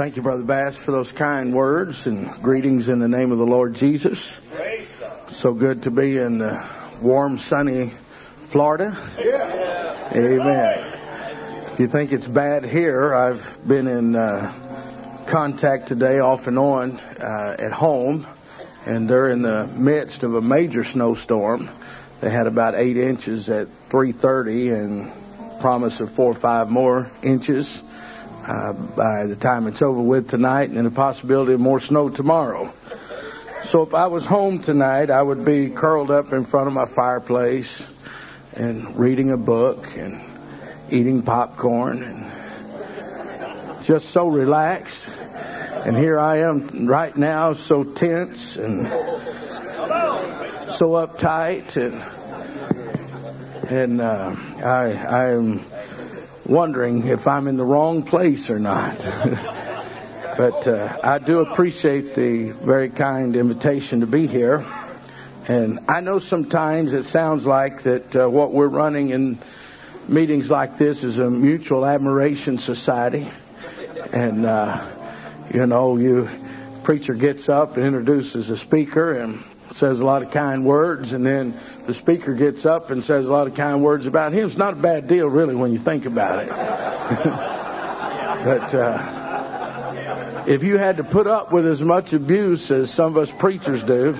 Thank you, Brother Bass, for those kind words and greetings in the name of the Lord Jesus. So good to be in the warm, sunny Florida. Amen. If you think it's bad here, I've been in uh, contact today off and on uh, at home, and they're in the midst of a major snowstorm. They had about eight inches at 3:30, and promise of four or five more inches uh, by the time it's over with tonight, and the possibility of more snow tomorrow. So if I was home tonight, I would be curled up in front of my fireplace and reading a book and eating popcorn and just so relaxed. And here I am right now, so tense and so uptight, and and uh, I I'm wondering if I'm in the wrong place or not. but uh, I do appreciate the very kind invitation to be here. And I know sometimes it sounds like that uh, what we're running in meetings like this is a mutual admiration society. And, uh, you know, you preacher gets up and introduces a speaker and says a lot of kind words, and then the speaker gets up and says a lot of kind words about him. It's not a bad deal, really, when you think about it. but uh, if you had to put up with as much abuse as some of us preachers do,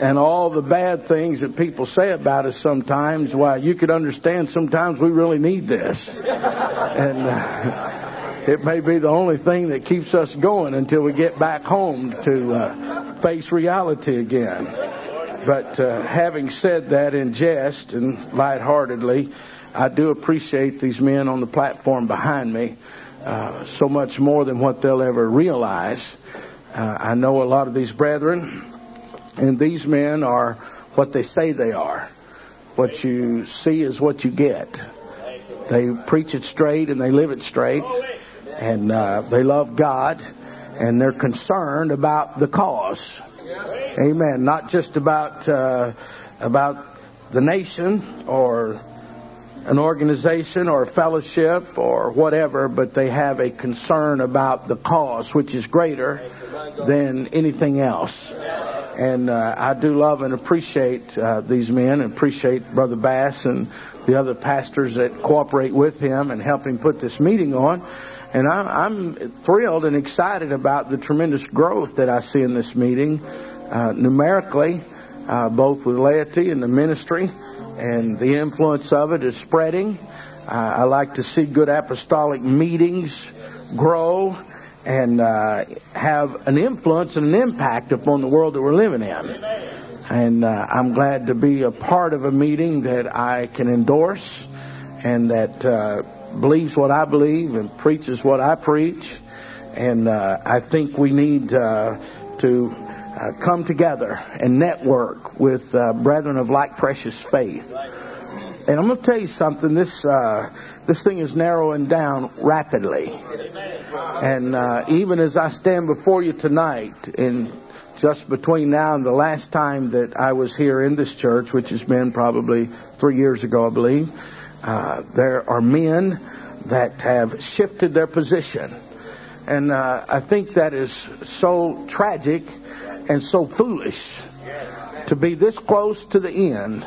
and all the bad things that people say about us sometimes, why, you could understand sometimes we really need this. And uh, it may be the only thing that keeps us going until we get back home to uh, face reality again. But uh, having said that in jest and lightheartedly, I do appreciate these men on the platform behind me uh, so much more than what they'll ever realize. Uh, I know a lot of these brethren, and these men are what they say they are. What you see is what you get. They preach it straight and they live it straight, and uh, they love God, and they're concerned about the cause. Amen. Not just about uh, about the nation or an organization or a fellowship or whatever, but they have a concern about the cause, which is greater than anything else. And uh, I do love and appreciate uh, these men and appreciate Brother Bass and the other pastors that cooperate with him and help him put this meeting on. And I, I'm thrilled and excited about the tremendous growth that I see in this meeting, uh, numerically, uh, both with laity and the ministry, and the influence of it is spreading. Uh, I like to see good apostolic meetings grow and uh, have an influence and an impact upon the world that we're living in. And uh, I'm glad to be a part of a meeting that I can endorse and that uh, believes what I believe and preaches what I preach. And uh, I think we need uh, to uh, come together and network with uh, brethren of like precious faith. And I'm going to tell you something. This uh, this thing is narrowing down rapidly. And uh, even as I stand before you tonight, in just between now and the last time that I was here in this church, which has been probably three years ago, I believe, uh, there are men that have shifted their position. And uh, I think that is so tragic and so foolish to be this close to the end.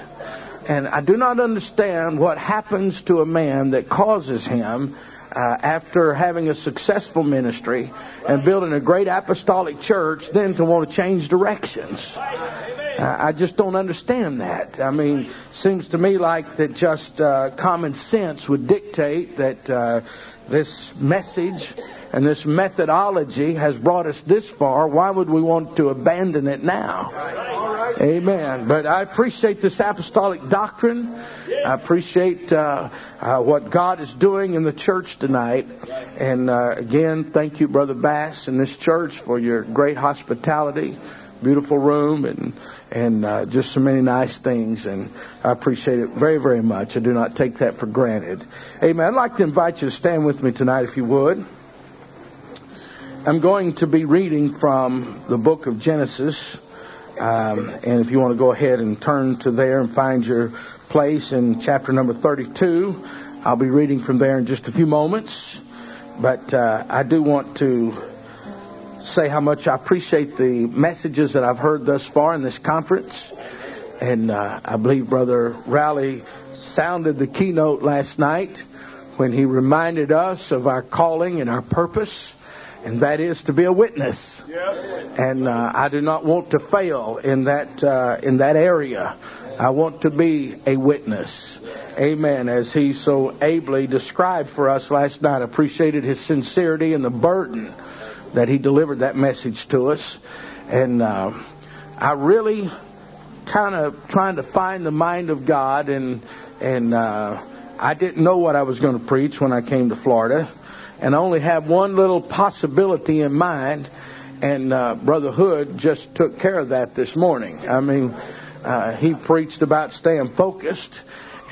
And I do not understand what happens to a man that causes him, uh, after having a successful ministry and building a great apostolic church, then to want to change directions. Uh, I just don't understand that. I mean, seems to me like that just uh, common sense would dictate that uh, this message and this methodology has brought us this far. Why would we want to abandon it now? Amen. But I appreciate this apostolic doctrine. I appreciate uh, uh, what God is doing in the church tonight. And uh, again, thank you, Brother Bass, and this church for your great hospitality, beautiful room, and and uh, just so many nice things. And I appreciate it very, very much. I do not take that for granted. Amen. I'd like to invite you to stand with me tonight, if you would. I'm going to be reading from the book of Genesis. Um, and if you want to go ahead and turn to there and find your place in chapter number 32, I'll be reading from there in just a few moments. but uh, I do want to say how much I appreciate the messages that I've heard thus far in this conference. And uh, I believe Brother Rowley sounded the keynote last night when he reminded us of our calling and our purpose, and that is to be a witness. And uh, I do not want to fail in that uh, in that area. I want to be a witness. Amen. As he so ably described for us last night, appreciated his sincerity and the burden that he delivered that message to us. And uh, I really kind of trying to find the mind of God, and and uh, I didn't know what I was going to preach when I came to Florida, and I only have one little possibility in mind. And uh, Brother Hood just took care of that this morning. I mean, uh, he preached about staying focused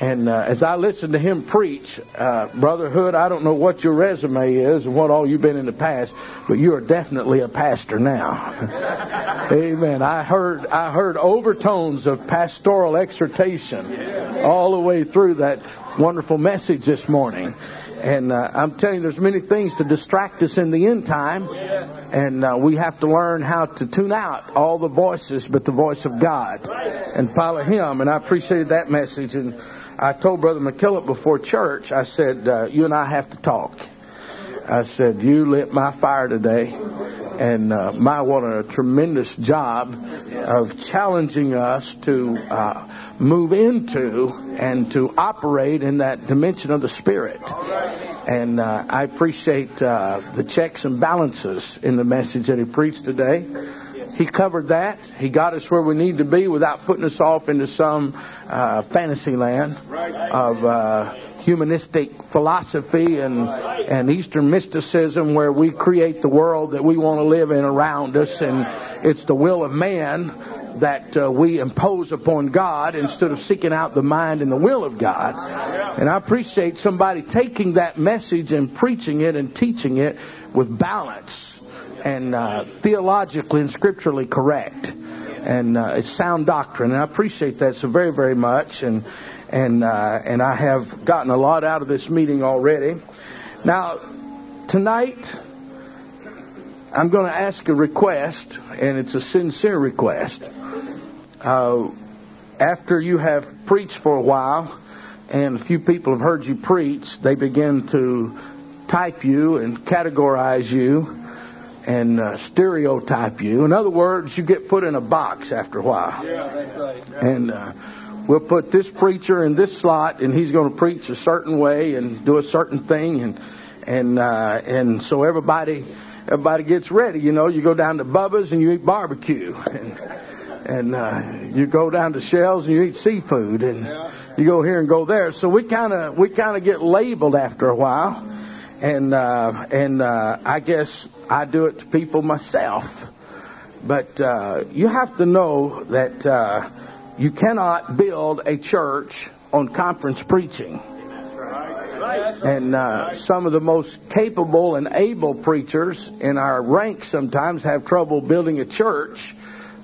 and uh, as I listened to him preach, uh, Brother Hood, I don't know what your resume is and what all you've been in the past, but you are definitely a pastor now. Amen. I heard I heard overtones of pastoral exhortation all the way through that wonderful message this morning. And uh, I'm telling you, there's many things to distract us in the end time, and uh, we have to learn how to tune out all the voices, but the voice of God, and follow Him. And I appreciated that message and. I told Brother McKillop before church, I said, uh, you and I have to talk. I said, you lit my fire today. And uh, my, what a tremendous job of challenging us to uh, move into and to operate in that dimension of the Spirit. And uh, I appreciate uh, the checks and balances in the message that he preached today. He covered that. He got us where we need to be without putting us off into some uh, fantasy land of uh, humanistic philosophy and and Eastern mysticism, where we create the world that we want to live in around us, and it's the will of man that uh, we impose upon God instead of seeking out the mind and the will of God. And I appreciate somebody taking that message and preaching it and teaching it with balance and uh, theologically and scripturally correct, and uh, it's sound doctrine. And I appreciate that so very, very much. And and uh, and I have gotten a lot out of this meeting already. Now, tonight, I'm going to ask a request, and it's a sincere request. Uh, after you have preached for a while, and a few people have heard you preach, they begin to type you and categorize you and uh, stereotype you. In other words, you get put in a box after a while. Yeah, that's right. Yeah. And uh, we'll put this preacher in this slot, and he's going to preach a certain way and do a certain thing, and and uh, and so everybody everybody gets ready. You know, you go down to Bubba's and you eat barbecue, and and uh, you go down to Shells and you eat seafood, and yeah. you go here and go there. So we kind of we kind of get labeled after a while and uh, and uh, I guess I do it to people myself. But uh, you have to know that uh, you cannot build a church on conference preaching. And uh, some of the most capable and able preachers in our ranks sometimes have trouble building a church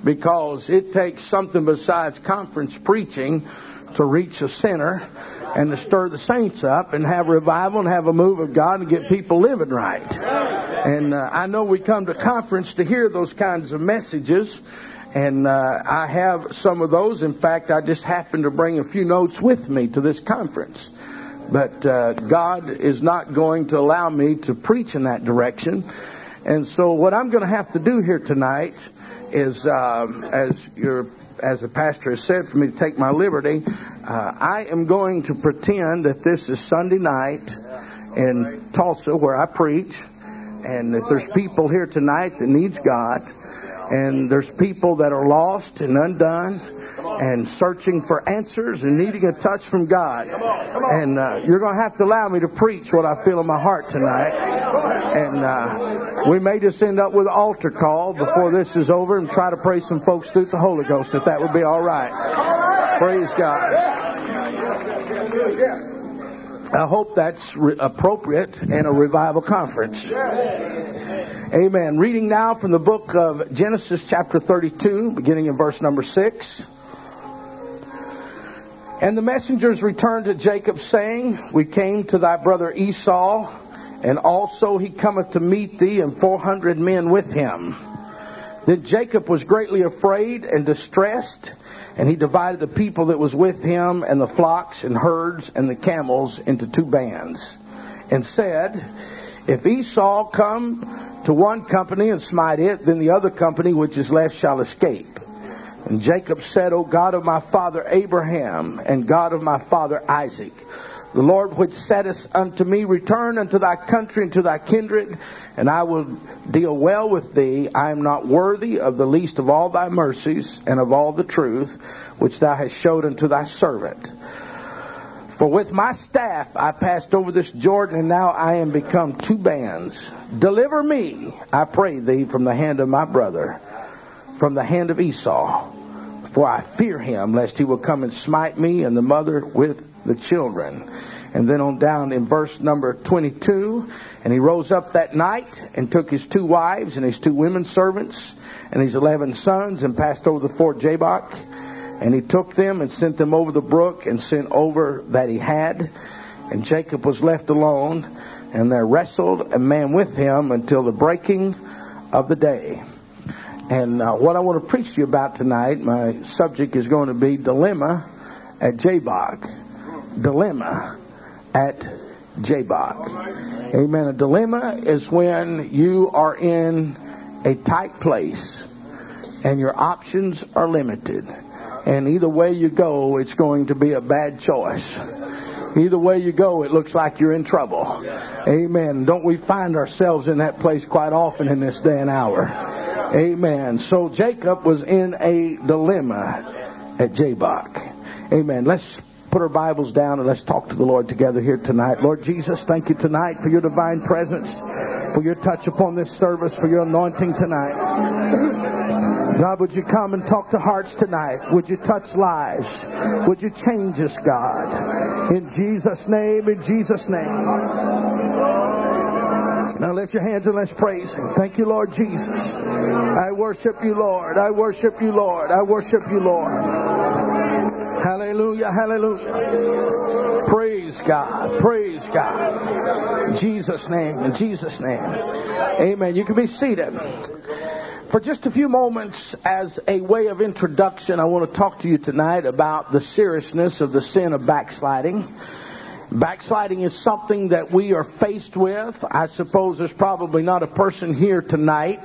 because it takes something besides conference preaching to reach a sinner and to stir the saints up and have revival and have a move of God and get people living right. And uh, I know we come to conference to hear those kinds of messages. And uh, I have some of those. In fact, I just happened to bring a few notes with me to this conference. But uh, God is not going to allow me to preach in that direction. And so what I'm going to have to do here tonight is, um, as your as the pastor has said, for me to take my liberty. Uh, I am going to pretend that this is Sunday night in Tulsa where I preach, and that there's people here tonight that needs God, and there's people that are lost and undone, and searching for answers and needing a touch from God. And uh, you're going to have to allow me to preach what I feel in my heart tonight. And uh, we may just end up with an altar call before this is over and try to pray some folks through the Holy Ghost, if that would be all right. Praise God. I hope that's re- appropriate in a revival conference. Amen. Reading now from the book of Genesis, chapter 32, beginning in verse number 6. And the messengers returned to Jacob, saying, We came to thy brother Esau, and also he cometh to meet thee, and four hundred men with him. Then Jacob was greatly afraid and distressed, and he divided the people that was with him, and the flocks and herds and the camels into two bands, and said, If Esau come to one company and smite it, then the other company which is left shall escape. And Jacob said, O God of my father Abraham, and God of my father Isaac, the Lord which saidest unto me, Return unto thy country and to thy kindred, and I will deal well with thee. I am not worthy of the least of all thy mercies and of all the truth which thou hast showed unto thy servant. For with my staff I passed over this Jordan, and now I am become two bands. Deliver me, I pray thee, from the hand of my brother, from the hand of Esau. For I fear him, lest he will come and smite me and the mother with the children. And then on down in verse number 22, and he rose up that night and took his two wives and his two women servants and his eleven sons and passed over the fort Jabbok. And he took them and sent them over the brook and sent over that he had. And Jacob was left alone, and there wrestled a man with him until the breaking of the day. And uh, what I want to preach to you about tonight, my subject is going to be dilemma at Jabbok dilemma at Jabbok. Amen. A dilemma is when you are in a tight place and your options are limited. And either way you go, it's going to be a bad choice. Either way you go, it looks like you're in trouble. Amen. Don't we find ourselves in that place quite often in this day and hour? Amen. So Jacob was in a dilemma at Jabbok. Amen. Let's put our Bibles down and let's talk to the Lord together here tonight. Lord Jesus, thank you tonight for your divine presence, for your touch upon this service, for your anointing tonight. God, would you come and talk to hearts tonight? Would you touch lives? Would you change us, God? In Jesus' name, in Jesus' name. Now lift your hands and let's praise Him. Thank you, Lord Jesus. I worship you, Lord. I worship you, Lord. I worship you, Lord. Hallelujah, hallelujah. Praise God, praise God. In Jesus' name, in Jesus' name. Amen. You can be seated. For just a few moments, as a way of introduction, I want to talk to you tonight about the seriousness of the sin of backsliding. Backsliding is something that we are faced with. I suppose there's probably not a person here tonight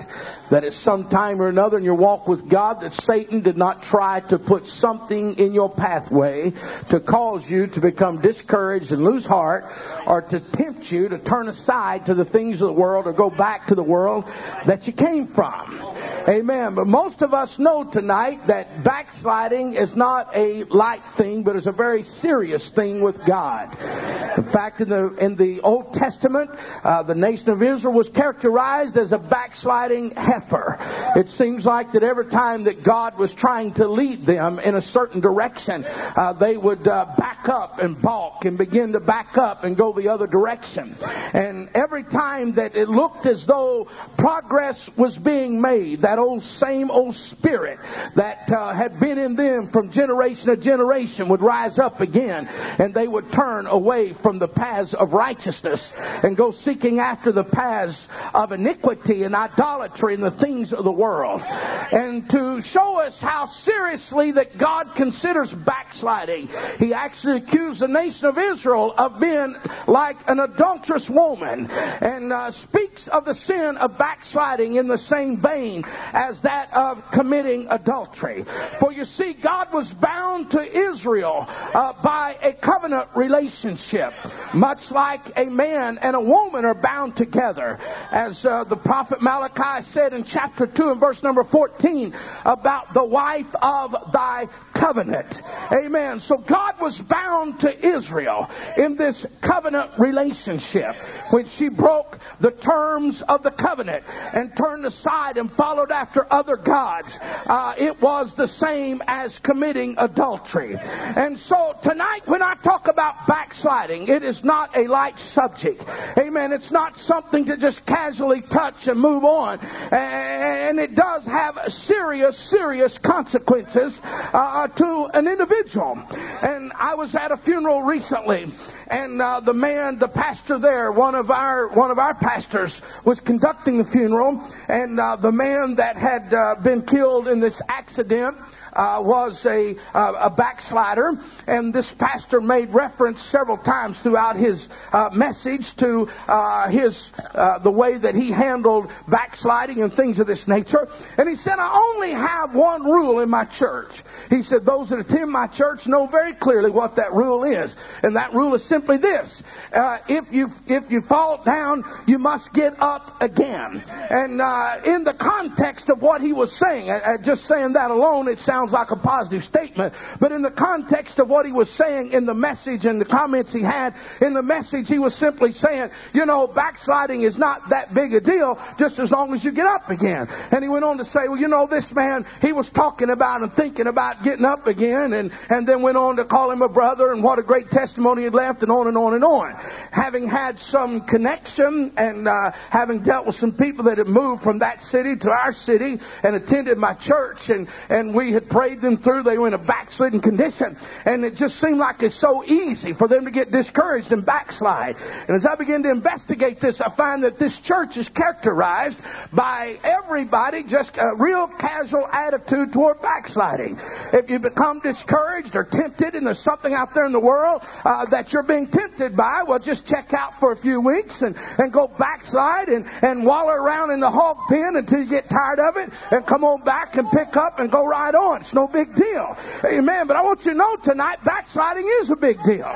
that at some time or another in your walk with God that Satan did not try to put something in your pathway to cause you to become discouraged and lose heart or to tempt you to turn aside to the things of the world or go back to the world that you came from. Amen. But most of us know tonight that backsliding is not a light thing, but is a very serious thing with God. In fact, in the in the Old Testament, uh, the nation of Israel was characterized as a backsliding heifer. It seems like that every time that God was trying to lead them in a certain direction, uh, they would uh, back up and balk and begin to back up and go the other direction. And every time that it looked as though progress was being made, that old same old spirit that uh, had been in them from generation to generation would rise up again and they would turn away from the paths of righteousness and go seeking after the paths of iniquity and idolatry and the things of the world. And to show us how seriously that God considers backsliding, he actually accused the nation of Israel of being like an adulterous woman and uh, speaks of the sin of backsliding in the same vein as that of committing adultery. For you see, God was bound to Israel uh, by a covenant relationship, much like a man and a woman are bound together. As uh, the prophet Malachi said in chapter 2 and verse number 14 about the wife of thy covenant. Amen. So God was bound to Israel in this covenant relationship. When she broke the terms of the covenant and turned aside and followed after other gods, uh, it was the same as committing adultery. And so tonight when I talk about backsliding, it is not a light subject. Amen. It's not something to just casually touch and move on. And it does have serious, serious consequences uh, uh, to an individual. And I was at a funeral recently, and uh, the man, the pastor there, one of our one of our pastors, was conducting the funeral, and uh, the man that had uh, been killed in this accident uh, was a, uh, a backslider, and this pastor made reference several times throughout his uh, message to uh, his uh, the way that he handled backsliding and things of this nature. And he said, "I only have one rule in my church." He said, "Those that attend my church know very clearly what that rule is, and that rule is simply this: uh, if you if you fall down, you must get up again." And in the context of what he was saying, just saying that alone, it sounds like a positive statement, but in the context of what he was saying in the message and the comments he had in the message, he was simply saying, you know, backsliding is not that big a deal just as long as you get up again. And he went on to say, well, you know, this man, he was talking about and thinking about getting up again and, and then went on to call him a brother and what a great testimony he left and on and on and on. Having had some connection and uh, having dealt with some people that had moved from that city to our city and attended my church and, and we had prayed them through. They were in a backslidden condition. And it just seemed like it's so easy for them to get discouraged and backslide. And as I begin to investigate this, I find that this church is characterized by everybody just a real casual attitude toward backsliding. If you become discouraged or tempted and there's something out there in the world uh, that you're being tempted by, well, just check out for a few weeks and, and go backslide and, and waller around in the hog pen until you get tired of it and come on back and pick up and go right on. It's no big deal. Amen. But I want you to know tonight, backsliding is a big deal.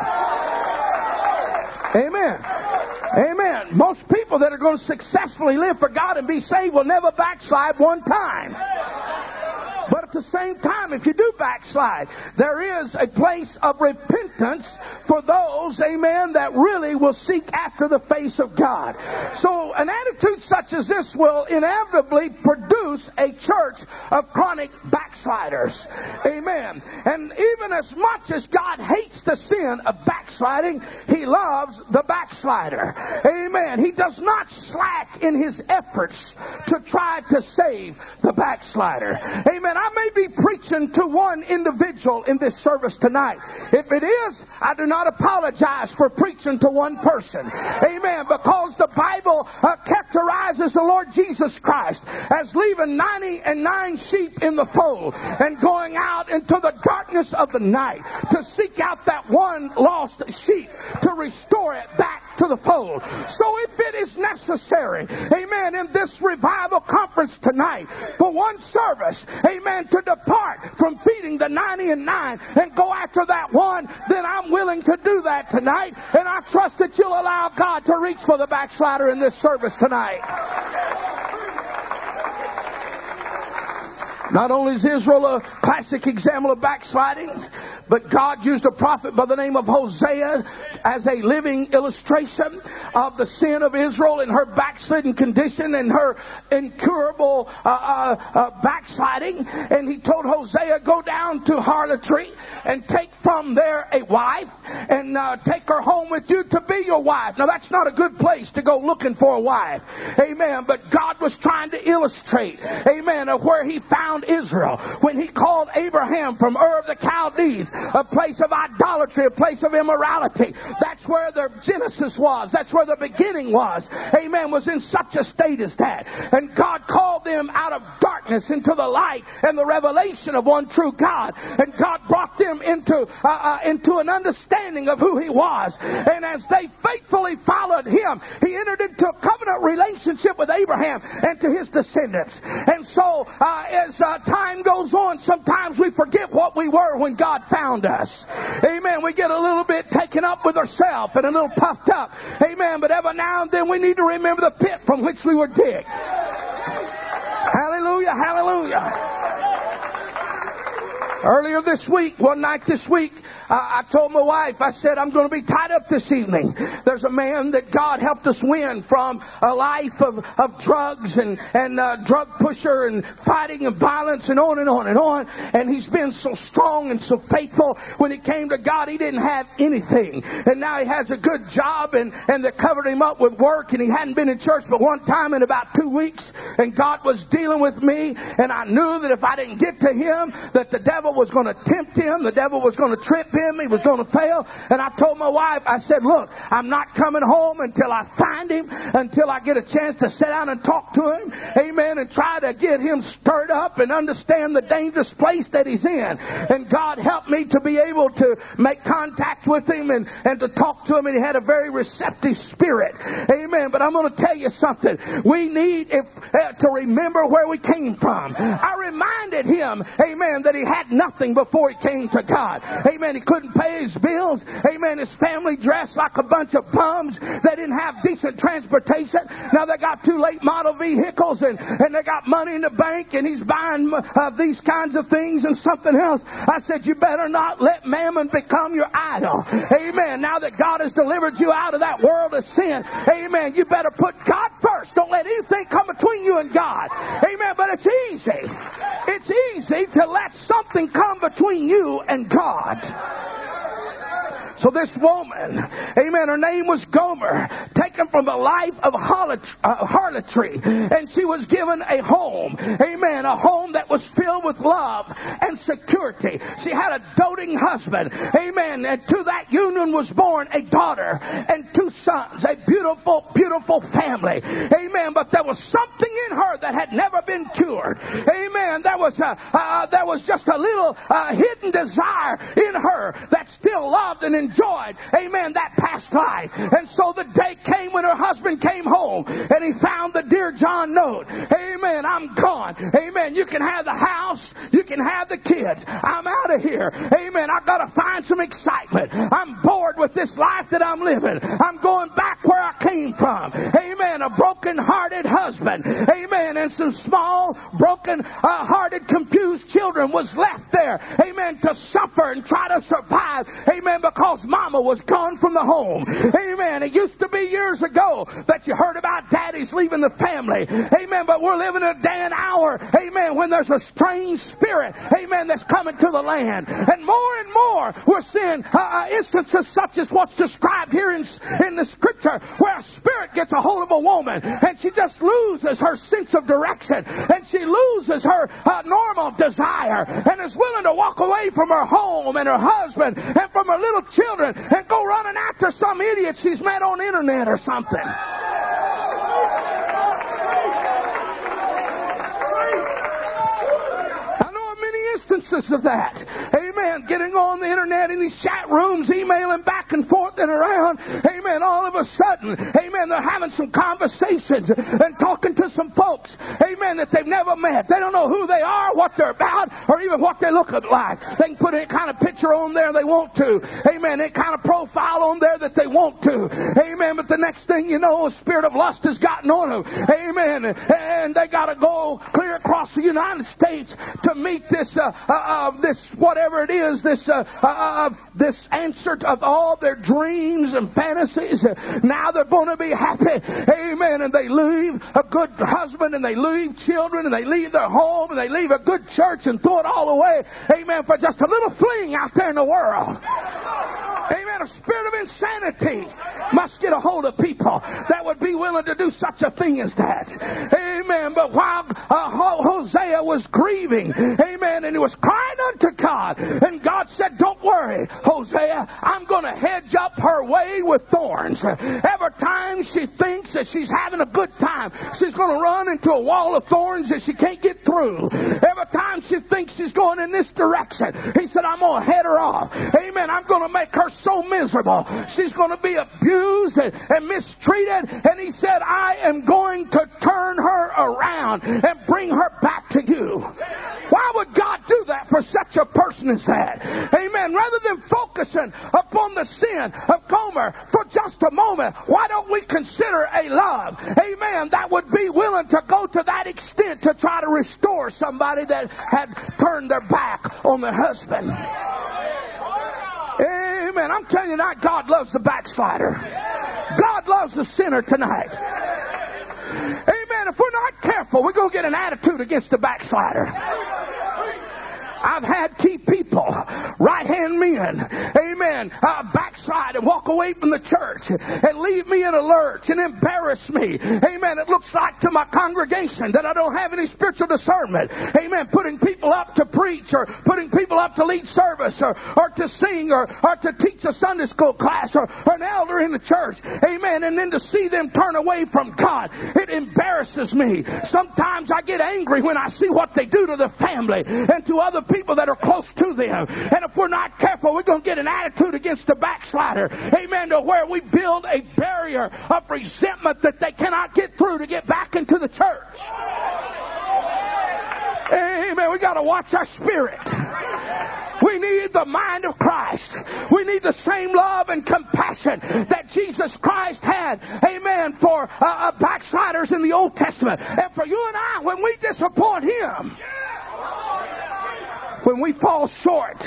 Amen. Amen. Most people that are going to successfully live for God and be saved will never backslide one time. At the same time, if you do backslide, there is a place of repentance for those, amen, that really will seek after the face of God. So an attitude such as this will inevitably produce a church of chronic backsliders. Amen. And even as much as God hates the sin of backsliding, He loves the backslider. Amen. He does not slack in His efforts to try to save the backslider. Amen. I may be preaching to one individual in this service tonight. If it is, I do not apologize for preaching to one person. Amen. Because the Bible uh, characterizes the Lord Jesus Christ as leaving 90 and nine sheep in the fold and going out into the darkness of the night to seek out that one lost sheep to restore it back to the fold. So if it is necessary, amen, in this revival conference tonight, for one service, amen, to depart from feeding the 90 and 9 and go after that one, then I'm willing to do that tonight. And I trust that you'll allow God to reach for the backslider in this service tonight. Not only is Israel a classic example of backsliding, but God used a prophet by the name of Hosea as a living illustration of the sin of Israel and her backslidden condition and her incurable uh, uh, uh, backsliding. And he told Hosea, go down to harlotry and take from there a wife and uh, take her home with you to be your wife. Now that's not a good place to go looking for a wife. Amen. But God was trying to illustrate, amen, of where he found Israel when he called Abraham from Ur of the Chaldees a place of idolatry, a place of immorality. That's where the Genesis was. That's where the beginning was. Amen. Was in such a state as that. And God called them out of darkness into the light and the revelation of one true God. And God brought them into, uh, uh, into an understanding of who He was. And as they faithfully followed Him, He entered into a covenant relationship with Abraham and to his descendants. And so, uh, as uh, time goes on, sometimes we forget what we were when God found us. Amen. We get a little bit taken up with and a little puffed up. Amen. But every now and then we need to remember the pit from which we were digged. Hallelujah. Hallelujah. Earlier this week, one night this week, I, I told my wife, I said, I'm going to be tied up this evening. There's a man that God helped us win from a life of, of drugs and, and uh, drug pusher and fighting and violence and on and on and on. And he's been so strong and so faithful. When he came to God, he didn't have anything. And now he has a good job and, and they covered him up with work and he hadn't been in church but one time in about two weeks. And God was dealing with me and I knew that if I didn't get to him, that the devil devil was going to tempt him. The devil was going to trip him. He was going to fail. And I told my wife, I said, look, I'm not coming home until I find him, until I get a chance to sit down and talk to him. Amen. And try to get him stirred up and understand the dangerous place that he's in. And God helped me to be able to make contact with him and, and to talk to him. And he had a very receptive spirit. Amen. But I'm going to tell you something. We need if, uh, to remember where we came from. I reminded him, amen, that he had nothing before he came to God. Amen. He couldn't pay his bills. Amen. His family dressed like a bunch of bums. They didn't have decent transportation. Now they got two late model vehicles and, and they got money in the bank and he's buying uh, these kinds of things and something else. I said, you better not let mammon become your idol. Amen. Now that God has delivered you out of that world of sin, amen, you better put God first. Don't let anything come between you and God. Amen. But it's easy. It's easy to let something come between you and God. So this woman, amen, her name was Gomer, taken from a life of uh, harlotry, and she was given a home, amen, a home that was filled with love and security. She had a doting husband, amen, and to that union was born a daughter and two sons, a beautiful, beautiful family, amen. But there was something in her that had never been cured, amen. There was a, uh, there was just a little uh, hidden desire in her that still loved and enjoyed enjoyed, amen, that past life. And so the day came when her husband came home and he found the Dear John note. Amen, I'm gone. Amen, you can have the house, you can have the kids. I'm out of here. Amen, I've got to find some excitement. I'm bored with this life that I'm living. I'm going back where I came from. Amen, a broken hearted husband. Amen, and some small, broken uh, hearted, confused children was left there. Amen, to suffer and try to survive. Amen, because because mama was gone from the home. Amen. It used to be years ago that you heard about daddies leaving the family. Amen. But we're living in a day and hour. Amen. When there's a strange spirit. Amen. That's coming to the land. And more and more we're seeing uh, uh, instances such as what's described here in, in the scripture where a spirit gets a hold of a woman and she just loses her sense of direction and she loses her uh, normal desire and is willing to walk away from her home and her husband and from her little children and go running after some idiot she's met on the internet or something. Instances of that. Amen. Getting on the internet in these chat rooms, emailing back and forth and around. Amen. All of a sudden, amen, they're having some conversations and talking to some folks. Amen. That they've never met. They don't know who they are, what they're about, or even what they look like. They can put any kind of picture on there they want to. Amen. Any kind of profile on there that they want to. Amen. But the next thing you know, a spirit of lust has gotten on them. Amen. And they got to go clear across the United States to meet this uh, uh, uh, this whatever it is, this uh, uh, uh this answer of all their dreams and fantasies. Now they're going to be happy, amen. And they leave a good husband, and they leave children, and they leave their home, and they leave a good church, and throw it all away, amen, for just a little fling out there in the world. Amen. A spirit of insanity must get a hold of people that would be willing to do such a thing as that. Amen. But while uh, Hosea was grieving, amen, and he was crying unto God, and God said, Don't worry, Hosea, I'm going to hedge up her way with thorns. Every time she thinks that she's having a good time, she's going to run into a wall of thorns that she can't get through. Every time she thinks she's going in this direction, he said, I'm going to head her off. Amen. I'm going to make her so miserable. She's going to be abused and, and mistreated. And he said, I am going to turn her around and bring her back to you. Why would God do that for such a person as that? Amen. Rather than focusing upon the sin of Gomer for just a moment, why don't we consider a love, amen, that would be willing to go to that extent to try to restore somebody that had turned their back on their husband? Amen. I'm telling you tonight, God loves the backslider. God loves the sinner tonight. Amen. If we're not careful, we're going to get an attitude against the backslider. I've had key people, right hand men, amen, uh, back backslide and walk away from the church and leave me in a lurch and embarrass me. Amen. It looks like to my congregation that I don't have any spiritual discernment. Amen. Putting people up to preach or putting people up to lead service or, or to sing or, or to teach a Sunday school class or, or an elder in the church. Amen. And then to see them turn away from God, it embarrasses me. Sometimes I get angry when I see what they do to the family and to other people that are close to them. And if we're not careful, we're going to get an attitude against the backslider. Amen. To where we build a barrier of resentment that they cannot get through to get back into the church. Amen. We got to watch our spirit. We need the mind of Christ. We need the same love and compassion that Jesus Christ had. Amen. For uh, uh backsliders in the Old Testament. And for you and I, when we disappoint Him when we fall short.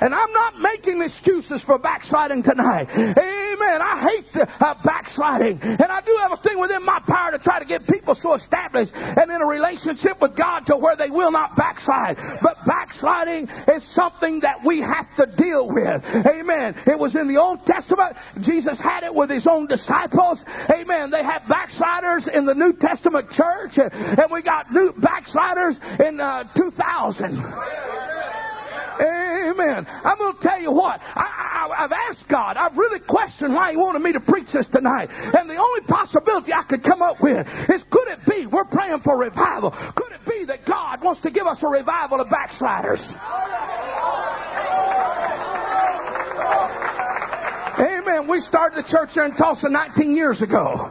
And I'm not making excuses for backsliding tonight. Amen. I hate the, uh, backsliding. And I do have a thing within my power to try to get people so established and in a relationship with God to where they will not backslide. But backsliding is something that we have to deal with. Amen. It was in the Old Testament. Jesus had it with his own disciples. Amen. They had backsliders in the New Testament church. And we got new backsliders in uh, 2000. Amen. I'm going to tell you what. I, have asked God. I've really questioned why He wanted me to preach this tonight. And the only possibility I could come up with is could it be we're praying for revival? Could it be that God wants to give us a revival of backsliders? Amen. We started the church here in Tulsa 19 years ago.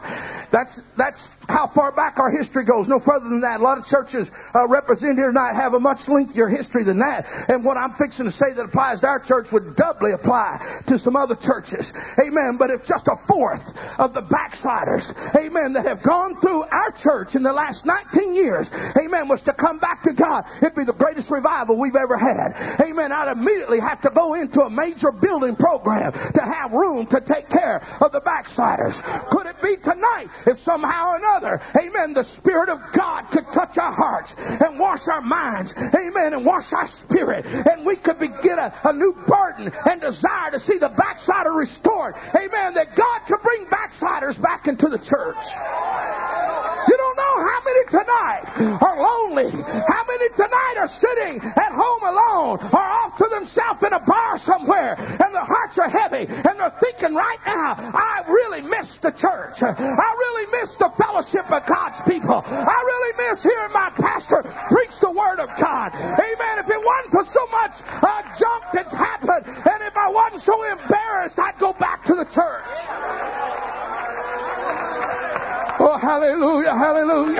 That's, that's how far back our history goes. No further than that. A lot of churches uh, represented here tonight have a much lengthier history than that. And what I'm fixing to say that applies to our church would doubly apply to some other churches. Amen. But if just a fourth of the backsliders, amen, that have gone through our church in the last 19 years, amen, was to come back to God, it'd be the greatest revival we've ever had. Amen. I'd immediately have to go into a major building program to have room to take care of the backsliders. Could it be tonight if somehow or another, amen, the Spirit of God could touch our hearts and wash our minds, amen, and wash our spirit, and we could begin a, a new burden and desire to see the backslider restored, amen, that God could bring backsliders back into the church. You don't know how many tonight are lonely, how many tonight are sitting at home alone or off to themselves in a bar somewhere, and their hearts are heavy, and they're thinking right now, I really miss the church. I really miss the fellowship of God's people. I really miss hearing my pastor preach the Word of God. Amen. If it wasn't for so much uh, junk that's happened, and if I wasn't so embarrassed, I'd go back to the church. Oh, hallelujah, hallelujah.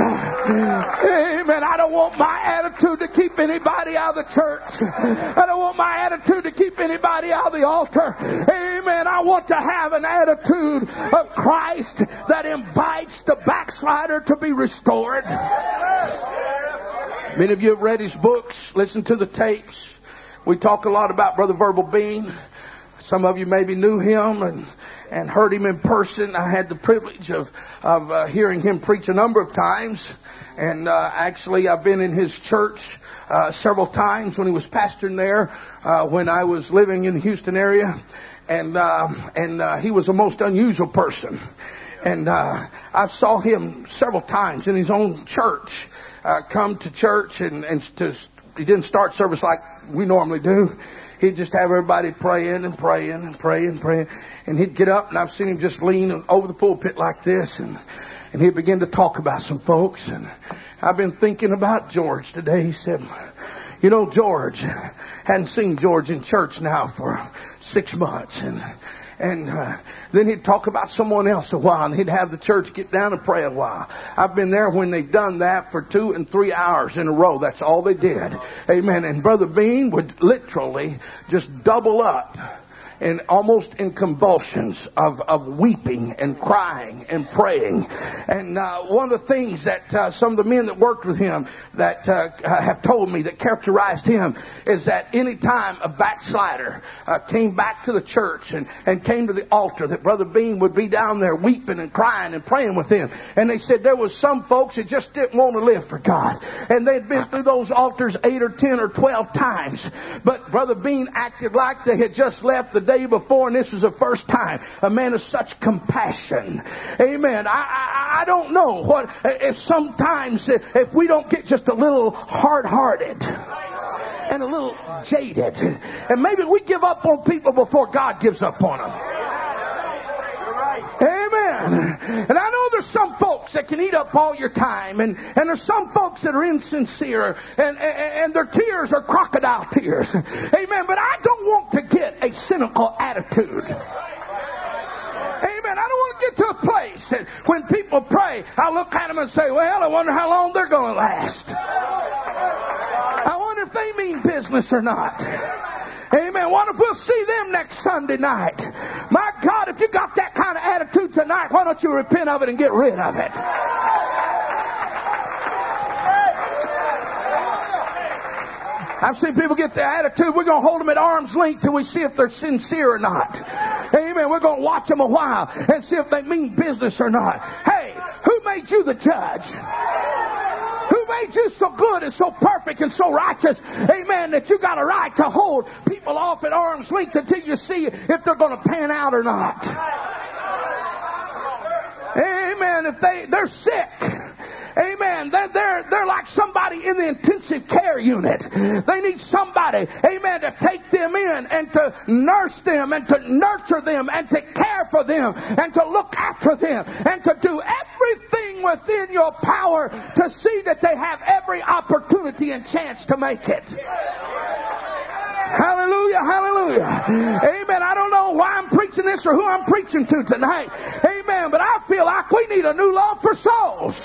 Amen. I don't want my attitude to keep anybody out of the church. I don't want my attitude to keep anybody out of the altar. Amen. I want to have an attitude of Christ that invites the backslider to be restored. Many of you have read his books, listened to the tapes. We talk a lot about Brother Verbal Bean. Some of you maybe knew him and and heard him in person. I had the privilege of of uh, hearing him preach a number of times, and uh, actually I've been in his church uh, several times when he was pastoring there uh, when I was living in the Houston area, and uh, and uh, he was a most unusual person, and I saw him several times in his own church. Come to church and and to he didn't start service like we normally do he'd just have everybody praying and praying and praying and praying. And he'd get up and I've seen him just lean over the pulpit like this and, and he'd begin to talk about some folks. And I've been thinking about George today. He said, you know, George, hadn't seen George in church now for six months and and uh, then he'd talk about someone else a while, and he'd have the church get down and pray a while. I've been there when they've done that for two and three hours in a row. That's all they did. Amen. And Brother Bean would literally just double up and almost in convulsions of, of weeping and crying and praying. And uh, one of the things that uh, some of the men that worked with him that uh, have told me that characterized him is that any time a backslider uh, came back to the church and, and came to the altar, that Brother Bean would be down there weeping and crying and praying with them. And they said there was some folks that just didn't want to live for God. And they'd been through those altars eight or ten or twelve times. But Brother Bean acted like they had just left the day before, and this is the first time. A man of such compassion. Amen. I, I, I don't know what, if sometimes if we don't get just a little hard-hearted and a little jaded, and maybe we give up on people before God gives up on them. Amen. And I know there's some folks that can eat up all your time, and, and there's some folks that are insincere, and, and, and their tears are crocodile tears. Amen. But I don't want to get a cynical attitude. Amen. I don't want to get to a place that when people pray, I look at them and say, well, I wonder how long they're going to last. I wonder if they mean business or not. What if we'll see them next Sunday night? My God, if you got that kind of attitude tonight, why don't you repent of it and get rid of it? I've seen people get the attitude, we're going to hold them at arm's length till we see if they're sincere or not. Amen. We're going to watch them a while and see if they mean business or not. Hey, who made you the judge? Made you so good and so perfect and so righteous? Amen. That you got a right to hold people off at arm's length until you see if they're going to pan out or not. Amen. If they, they're sick. Amen. They're, they're, they're like somebody in the intensive care unit. They need somebody, amen, to take them in and to nurse them and to nurture them and to care for them and to look after them and to do everything within your power to see that they have every opportunity and chance to make it. Hallelujah, hallelujah. Amen. I don't know why I'm preaching this or who I'm preaching to tonight. Amen. But I feel like we need a new love for souls.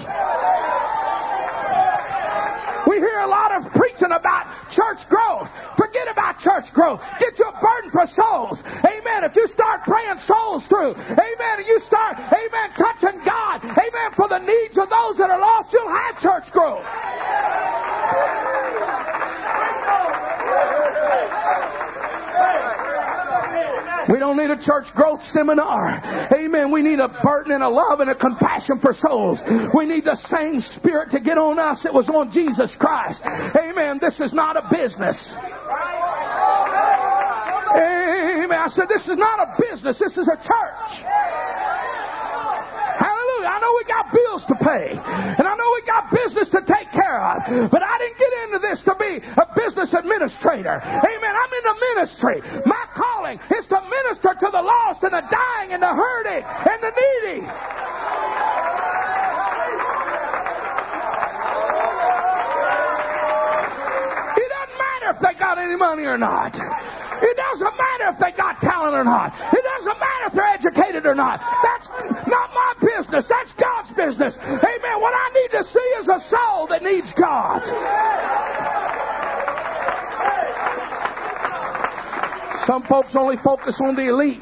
We hear a lot of preaching about church growth. Forget about church growth. Get your burden for souls. Amen. If you start praying souls through, amen, and you start, amen, touching God, amen, for the needs of those that are lost, you'll have church growth. We don't need a church growth seminar. Amen. We need a burden and a love and a compassion for souls. We need the same spirit to get on us that was on Jesus Christ. Amen. This is not a business. Amen. I said, this is not a business. This is a church. Know we got bills to pay. And I know we got business to take care of. But I didn't get into this to be a business administrator. Amen. I'm in the ministry. My calling is to minister to the lost and the dying and the hurting and the needy. It doesn't matter if they got any money or not. It doesn't matter if they got talent or not. It doesn't matter if they're educated or not. That's not my business. That's God's business. Amen. What I need to see is a soul that needs God. Some folks only focus on the elite.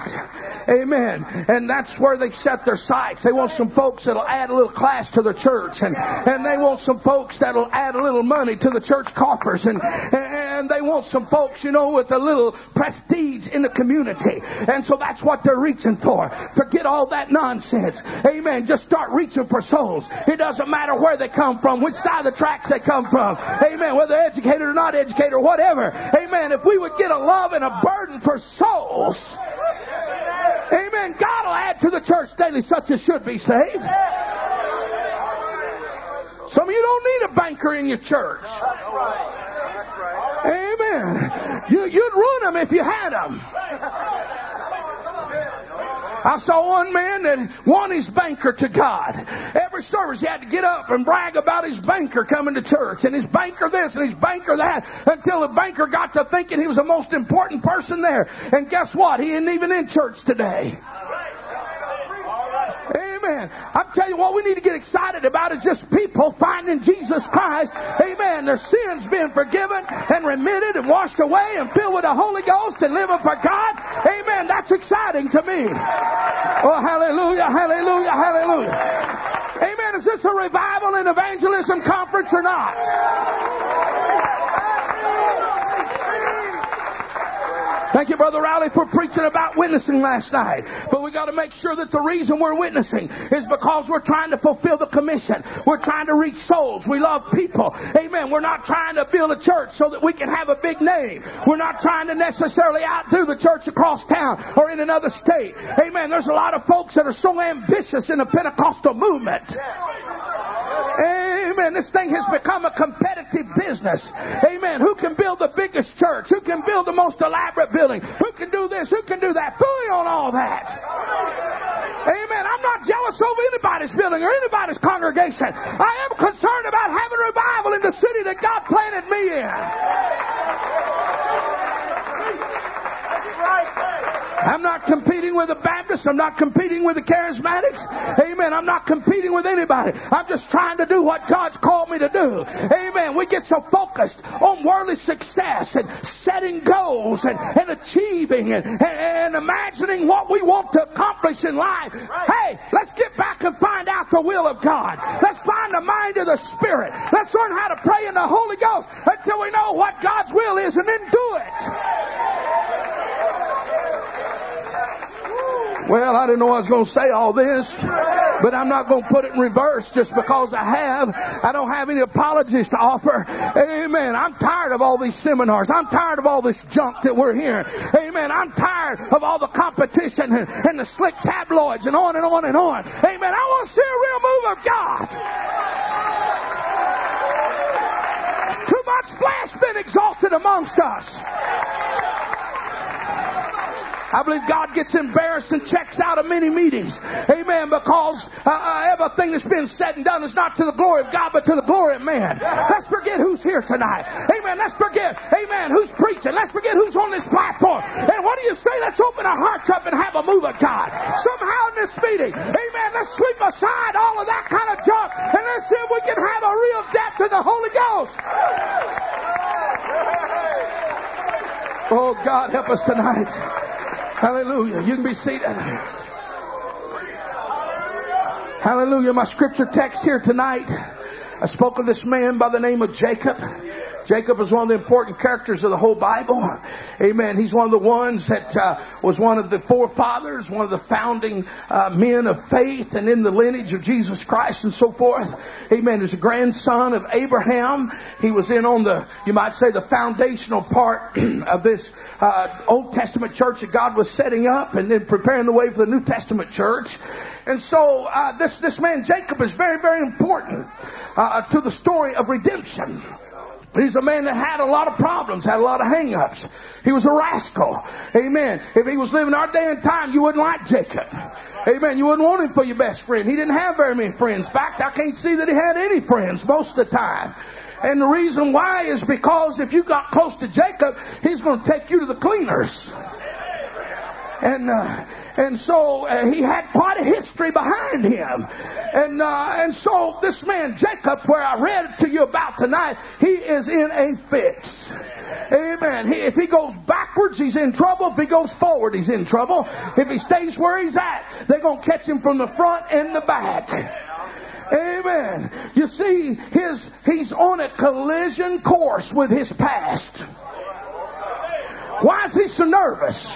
Amen. And that's where they set their sights. They want some folks that'll add a little class to the church, and and they want some folks that'll add a little money to the church coffers, and and they want some folks, you know, with a little prestige in the community. And so that's what they're reaching for. Forget all that nonsense. Amen. Just start reaching for souls. It doesn't matter where they come from, which side of the tracks they come from. Amen. Whether educated or not educated or whatever. Amen. If we would get a love and a burden for souls. Amen. God will add to the church daily such as should be saved. Some of you don't need a banker in your church. Amen. You, you'd ruin them if you had them. I saw one man that won his banker to God. Every service he had to get up and brag about his banker coming to church and his banker this and his banker that until the banker got to thinking he was the most important person there. And guess what? He isn't even in church today. Amen. I'm telling you what we need to get excited about is just people finding Jesus Christ. Amen. Their sins being forgiven and remitted and washed away and filled with the Holy Ghost and living for God. Amen. That's exciting to me. Oh, hallelujah, hallelujah, hallelujah. Amen. Is this a revival and evangelism conference or not? Thank you, Brother Riley, for preaching about witnessing last night. But we got to make sure that the reason we're witnessing is because we're trying to fulfill the commission. We're trying to reach souls. We love people. Amen. We're not trying to build a church so that we can have a big name. We're not trying to necessarily outdo the church across town or in another state. Amen. There's a lot of folks that are so ambitious in the Pentecostal movement. Amen. This thing has become a competitive business. Amen. Who can build the biggest church? Who can build the most elaborate building? Who can do this? Who can do that? Fully on all that. Amen. I'm not jealous over anybody's building or anybody's congregation. I am concerned about having revival in the city that God planted me in. I'm not competing with the Baptists. I'm not competing with the Charismatics. Amen. I'm not competing with anybody. I'm just trying to do what God's called me to do. Amen. We get so focused on worldly success and setting goals and, and achieving and, and, and imagining what we want to accomplish in life. Hey, let's get back and find out the will of God. Let's find the mind of the Spirit. Let's learn how to pray in the Holy Ghost until we know what God's will is and then do it. Well, I didn't know I was going to say all this, but I'm not going to put it in reverse just because I have. I don't have any apologies to offer. Amen. I'm tired of all these seminars. I'm tired of all this junk that we're hearing. Amen. I'm tired of all the competition and, and the slick tabloids and on and on and on. Amen. I want to see a real move of God. Too much flesh been exalted amongst us. I believe God gets embarrassed and checks out of many meetings. Amen. Because uh, uh, everything that's been said and done is not to the glory of God, but to the glory of man. Let's forget who's here tonight. Amen. Let's forget, amen, who's preaching. Let's forget who's on this platform. And what do you say? Let's open our hearts up and have a move of God. Somehow in this meeting, amen, let's sweep aside all of that kind of junk and let's see if we can have a real depth in the Holy Ghost. Oh, God, help us tonight. Hallelujah. You can be seated. Hallelujah. My scripture text here tonight. Uh, I spoke of this man by the name of Jacob. Jacob is one of the important characters of the whole Bible. Amen. He's one of the ones that uh, was one of the forefathers, one of the founding uh, men of faith and in the lineage of Jesus Christ and so forth. Amen. He's a grandson of Abraham. He was in on the, you might say, the foundational part of this uh, Old Testament church that God was setting up and then preparing the way for the New Testament church. And so uh, this this man Jacob is very very important uh, to the story of redemption. He's a man that had a lot of problems, had a lot of hang-ups. He was a rascal. Amen. If he was living our day and time, you wouldn't like Jacob. Amen. You wouldn't want him for your best friend. He didn't have very many friends. In fact, I can't see that he had any friends most of the time. And the reason why is because if you got close to Jacob, he's going to take you to the cleaners. And, uh, and so uh, he had quite a history behind him. And, uh, and so this man Jacob, where I read to you about tonight, he is in a fix. Amen. He, if he goes backwards, he's in trouble. If he goes forward, he's in trouble. If he stays where he's at, they're going to catch him from the front and the back. Amen. You see, his, he's on a collision course with his past. Why is he so nervous?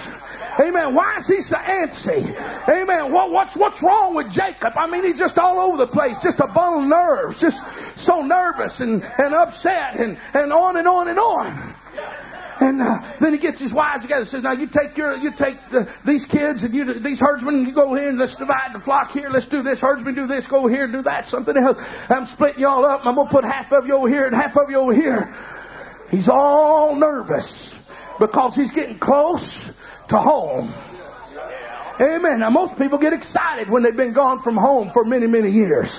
Amen. Why is he so antsy? Amen. What, what's, what's wrong with Jacob? I mean, he's just all over the place, just a bundle of nerves, just so nervous and, and upset and, and on and on and on. And uh, then he gets his wives together and says, now you take your, you take the, these kids and you, these herdsmen, you go here and let's divide the flock here. Let's do this. Herdsmen do this. Go here and do that. Something else. I'm splitting y'all up. I'm to put half of you over here and half of you over here. He's all nervous because he's getting close to home. Amen. Now most people get excited when they've been gone from home for many, many years.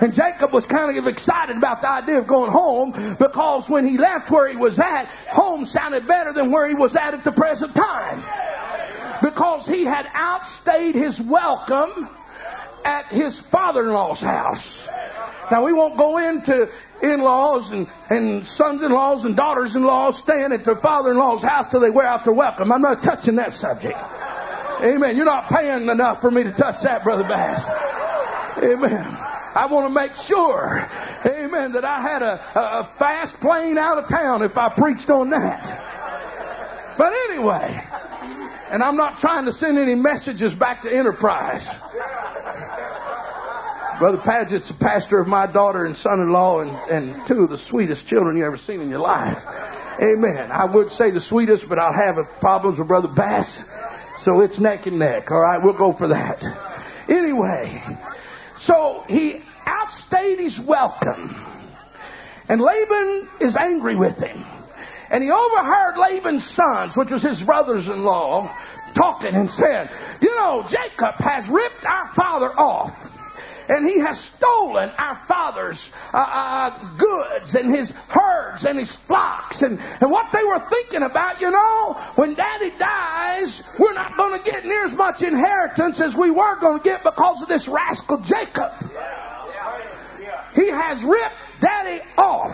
And Jacob was kind of excited about the idea of going home because when he left where he was at, home sounded better than where he was at at the present time. Because he had outstayed his welcome at his father-in-law's house. Now we won't go into in-laws and, and sons-in-laws and daughters-in-laws staying at their father-in-law's house till they wear out their welcome. I'm not touching that subject. Amen. You're not paying enough for me to touch that, Brother Bass. Amen. I want to make sure, amen, that I had a, a fast plane out of town if I preached on that. But anyway, and I'm not trying to send any messages back to Enterprise. Brother Paget's the pastor of my daughter and son-in-law and, and two of the sweetest children you ever seen in your life. Amen. I would say the sweetest, but I'll have problems with Brother Bass. So it's neck and neck. All right, we'll go for that. Anyway, so he outstayed his welcome. And Laban is angry with him. And he overheard Laban's sons, which was his brothers-in-law, talking and said, you know, Jacob has ripped our father off and he has stolen our father's uh, uh, goods and his herds and his flocks and, and what they were thinking about, you know, when daddy dies, we're not going to get near as much inheritance as we were going to get because of this rascal Jacob. He has ripped daddy off.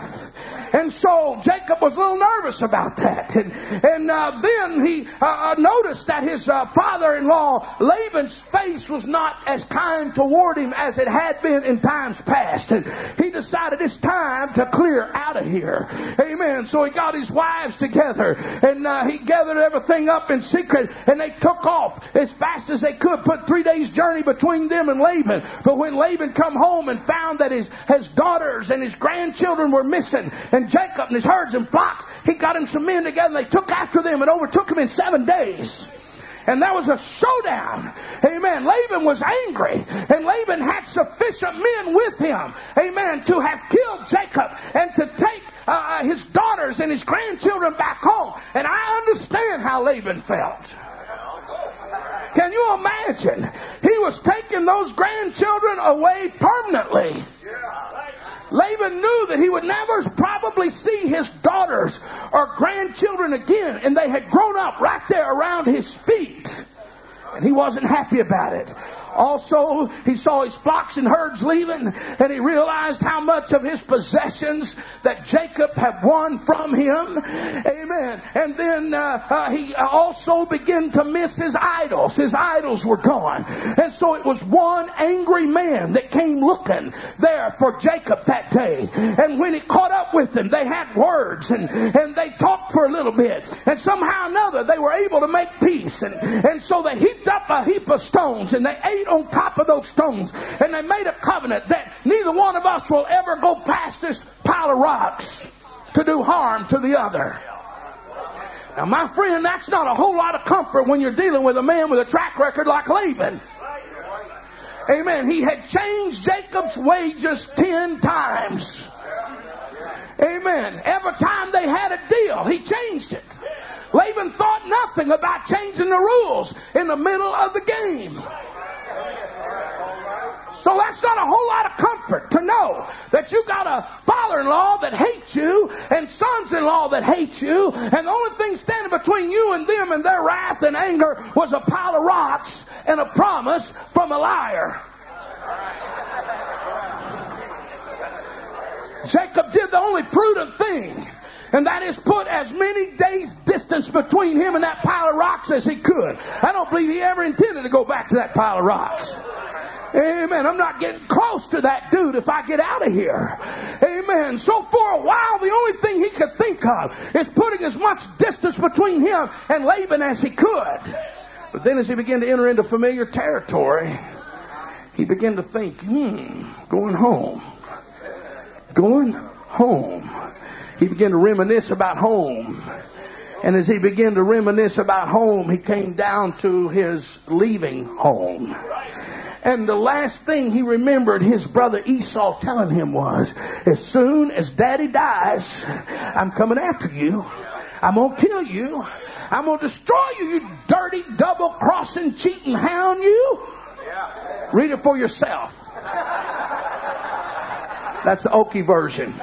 And so Jacob was a little nervous about that. And, and uh, then he uh, uh, noticed that his uh, father-in-law Laban's face was not as kind toward him as it had been in times past. And he decided it's time to clear out of here. Amen. So he got his wives together and uh, he gathered everything up in secret and they took off as fast as they could. Put three days journey between them and Laban. But when Laban come home and found that his, his daughters and his grandchildren were missing and Jacob and his herds and flocks, he got him some men together and they took after them and overtook him in seven days. And there was a showdown. Amen. Laban was angry. And Laban had sufficient men with him. Amen. To have killed Jacob and to take uh, uh his daughters and his grandchildren back home. And I understand how Laban felt. Can you imagine? He was taking those grandchildren away permanently. Laban knew that he would never probably see his daughters or grandchildren again, and they had grown up right there around his feet. And he wasn't happy about it. Also, he saw his flocks and herds leaving, and he realized how much of his possessions that Jacob had won from him. Amen. And then uh, uh, he also began to miss his idols. His idols were gone. And so it was one angry man that came looking there for Jacob that day. And when he caught up with them, they had words and, and they talked for a little bit. And somehow or another, they were able to make peace. And, and so they heaped up a heap of stones and they ate on top of those stones. And they made a covenant that neither one of us will ever go past this pile of rocks to do harm to the other. Now, my friend, that's not a whole lot of comfort when you're dealing with a man with a track record like Laban. Amen. He had changed Jacob's wages ten times. Amen. Every time they had a deal, he changed it. Laban thought nothing about changing the rules in the middle of the game. So that's not a whole lot of comfort to know that you got a father-in-law that hates you and sons-in-law that hate you, and the only thing standing between you and them and their wrath and anger was a pile of rocks and a promise from a liar. Jacob did the only prudent thing, and that is put as many days distance between him and that pile of rocks as he could. I don't believe he ever intended to go back to that pile of rocks. Amen. I'm not getting close to that dude if I get out of here. Amen. So for a while, the only thing he could think of is putting as much distance between him and Laban as he could. But then as he began to enter into familiar territory, he began to think, hmm, going home. Going home. He began to reminisce about home. And as he began to reminisce about home, he came down to his leaving home. And the last thing he remembered his brother Esau telling him was, as soon as daddy dies, I'm coming after you. I'm going to kill you. I'm going to destroy you, you dirty, double crossing, cheating hound, you. Read it for yourself. That's the Okie version.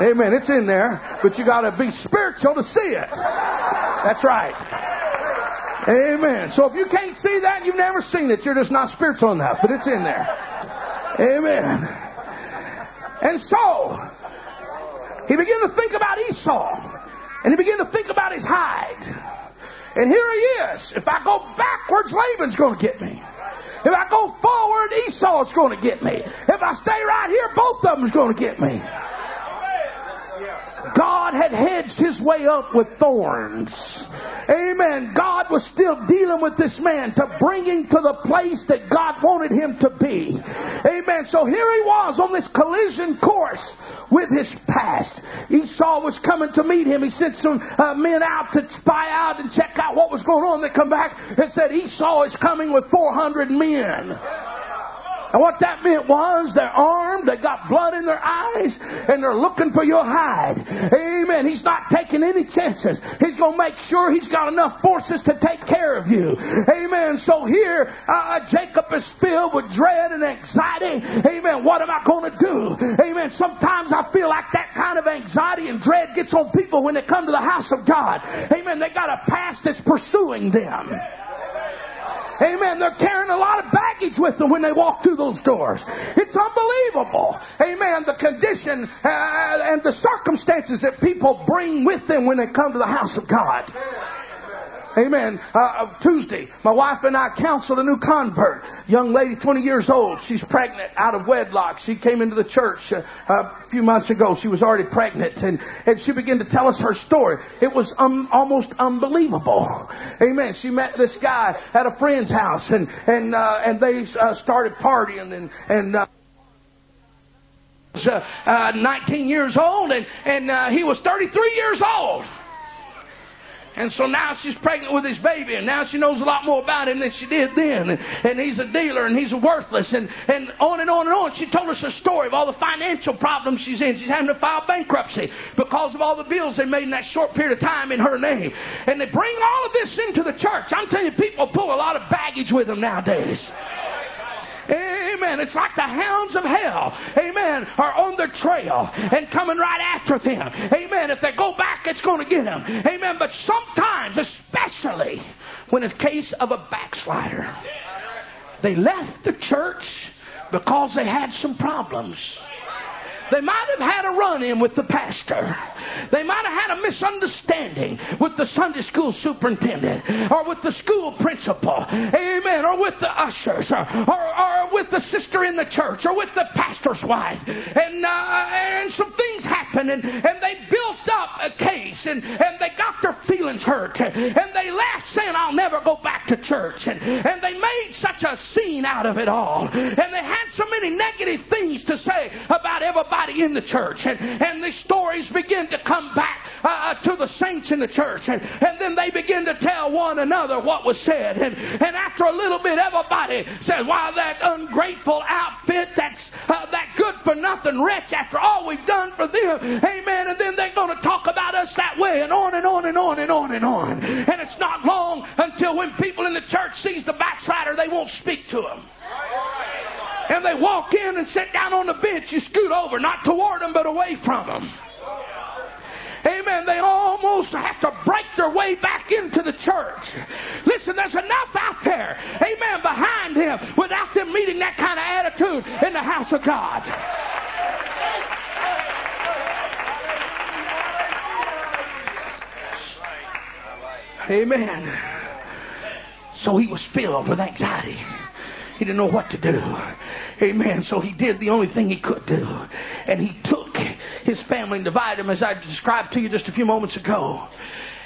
Amen. It's in there, but you got to be spiritual to see it. That's right. Amen. So if you can't see that, you've never seen it. You're just not spiritual enough, but it's in there. Amen. And so, he began to think about Esau. And he began to think about his hide. And here he is. If I go backwards, Laban's going to get me. If I go forward, Esau's going to get me. If I stay right here, both of them's going to get me. God had hedged his way up with thorns. Amen. God was still dealing with this man to bring him to the place that God wanted him to be. Amen. So here he was on this collision course with his past. Esau was coming to meet him. He sent some uh, men out to spy out and check out what was going on. They come back and said Esau is coming with 400 men. And what that meant was they're armed, they got blood in their eyes, and they're looking for your hide. Amen. He's not taking any chances. He's going to make sure he's got enough forces to take care of you. Amen. So here, uh, Jacob is filled with dread and anxiety. Amen. What am I going to do? Amen. Sometimes I feel like that kind of anxiety and dread gets on people when they come to the house of God. Amen. They got a past that's pursuing them. Amen. They're carrying a lot of baggage with them when they walk through those doors. It's unbelievable. Amen. The condition uh, and the circumstances that people bring with them when they come to the house of God. Amen. Uh, uh, Tuesday, my wife and I counseled a new convert, young lady, 20 years old. She's pregnant, out of wedlock. She came into the church uh, a few months ago. She was already pregnant, and, and she began to tell us her story. It was um, almost unbelievable. Amen. She met this guy at a friend's house, and and uh, and they uh, started partying, and and. Uh, uh, 19 years old and, and uh, he was 33 years old. And so now she's pregnant with his baby, and now she knows a lot more about him than she did then. And, and he's a dealer, and he's worthless, and, and on and on and on. She told us a story of all the financial problems she's in. She's having to file bankruptcy because of all the bills they made in that short period of time in her name. And they bring all of this into the church. I'm telling you, people pull a lot of baggage with them nowadays. Amen. It's like the hounds of hell, amen, are on their trail and coming right after them. Amen. If they go back, it's going to get them. Amen. But sometimes, especially when it's a case of a backslider, they left the church because they had some problems. They might have had a run in with the pastor. They might have had a misunderstanding with the Sunday school superintendent or with the school principal. Amen. Or with the ushers or, or, or with the sister in the church or with the pastor's wife. And, uh, and some things happened and, and they built up a case and, and they got their feelings hurt and they left saying, I'll never go back to church. And, and they made such a scene out of it all. And they had so many negative things to say about everybody in the church. And, and the stories begin to come back uh, uh, to the saints in the church. And, and then they begin to tell one another what was said. And, and after a little bit, everybody says, "Why that ungrateful outfit, that's uh, that good for nothing wretch after all we've done for them. Amen. And then they're going to talk about us that way and on and on and on and on and on. And it's not long until when people in the church sees the backslider, they won't speak to them and they walk in and sit down on the bench, you scoot over, not toward them, but away from them. Amen. They almost have to break their way back into the church. Listen, there's enough out there, amen, behind him without them meeting that kind of attitude in the house of God. Amen. So he was filled with anxiety. He didn't know what to do. Amen. So he did the only thing he could do. And he took his family and divided them as I described to you just a few moments ago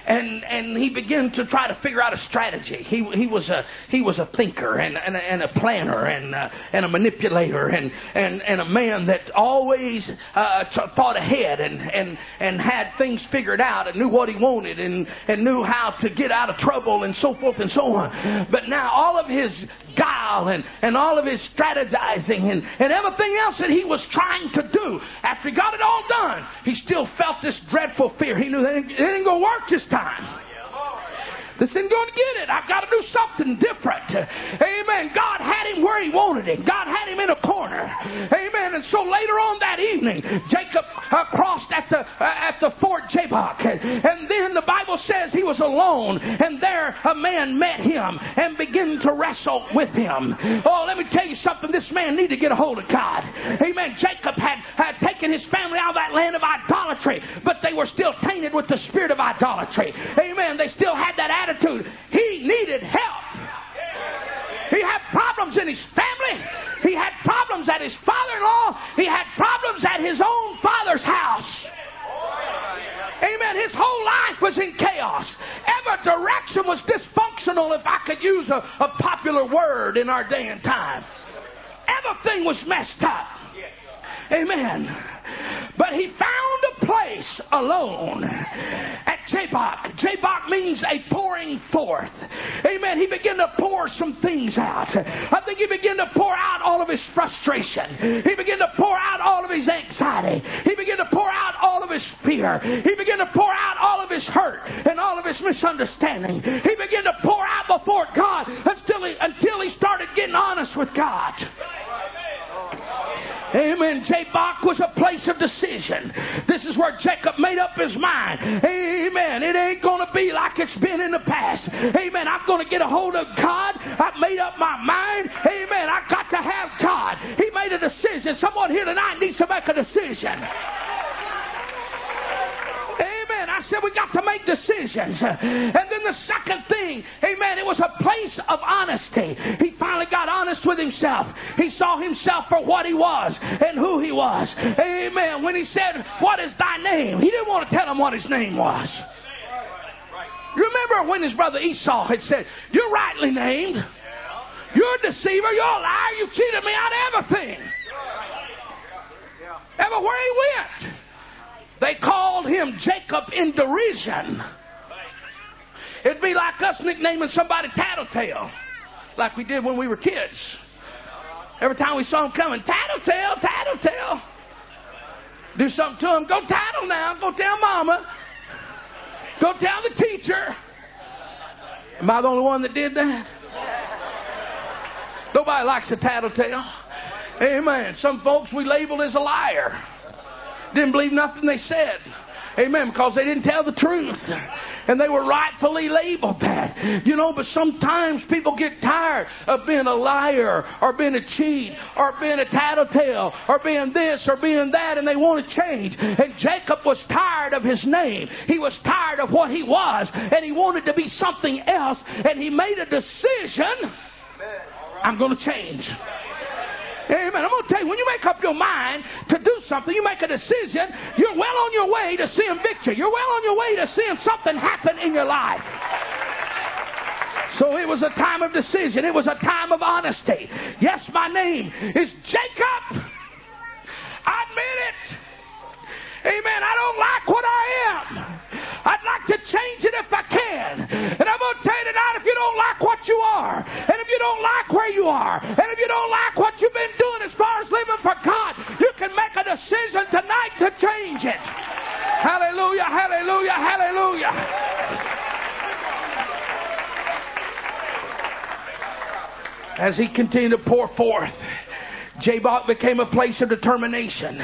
and and he began to try to figure out a strategy. He he was a he was a thinker and and a, and a planner and uh, and a manipulator and and and a man that always uh, thought ahead and and and had things figured out and knew what he wanted and and knew how to get out of trouble and so forth and so on. But now all of his guile and and all of his strategizing and and everything else that he was trying to do after he got it all done, he still felt this dreadful fear. He knew that it ain't gonna work this time. This isn't going to get it. I've got to do something different. Amen. God had him where he wanted him. God had him in a corner. Amen. And so later on that evening, Jacob uh, crossed at the uh, at the fort Jabbok, and, then the Bible says he was alone, and there a man met him and began to wrestle with him. Oh, let me tell you something. This man needed to get a hold of God. Amen. Jacob had, had taken his family out of that land of idolatry, but they were still tainted with the spirit of idolatry. Amen. They still had that attitude. He needed help. He had problems in his family. He had problems at his father in law. He had problems at his own father's house. Amen. His whole life was in chaos. Every direction was dysfunctional, if I could use a, a popular word in our day and time. Everything was messed up. Amen. But he found a place alone at Jabbok. Jabbok means a pouring forth. Amen. He began to pour some things out. I think he began to pour out all of his frustration. He began to pour out all of his anxiety. He began to pour out all of his fear. He began to pour out all of his hurt and all of his misunderstanding. He began to pour out before God until he, until he started getting honest with God. Amen. Jabbok was a place of decision. This is where Jacob made up his mind. Amen. It ain't going to be like it's been in the past. Amen. I'm going to get a hold of God. I've made up my mind. Amen. I got to have God. He made a decision. Someone here tonight needs to make a decision. Said we got to make decisions. And then the second thing, amen, it was a place of honesty. He finally got honest with himself. He saw himself for what he was and who he was. Amen. When he said, What is thy name? He didn't want to tell him what his name was. Remember when his brother Esau had said, You're rightly named. You're a deceiver. You're a liar. You cheated me out of everything. Everywhere he went. They called him Jacob in derision. It'd be like us nicknaming somebody Tattletale, like we did when we were kids. Every time we saw him coming, Tattletale, Tattletale. Do something to him. Go tattle now. Go tell mama. Go tell the teacher. Am I the only one that did that? Nobody likes a tattletale. Amen. Some folks we label as a liar. Didn't believe nothing they said. Amen. Because they didn't tell the truth. And they were rightfully labeled that. You know, but sometimes people get tired of being a liar or being a cheat or being a tattletale or being this or being that and they want to change. And Jacob was tired of his name. He was tired of what he was and he wanted to be something else and he made a decision. I'm going to change. Amen. I'm going to tell you, when you make up your mind to do something, you make a decision, you're well on your way to seeing victory. You're well on your way to seeing something happen in your life. So it was a time of decision. It was a time of honesty. Yes, my name is Jacob. I admit it. Amen. I don't like what I am. I'd like to change it if I can. And I'm going to tell you tonight, if you don't like what you are, and if you don't like where you are, and if you don't like what you've been doing as far as living for God, you can make a decision tonight to change it. Hallelujah, hallelujah, hallelujah. As he continued to pour forth, Jabbok became a place of determination.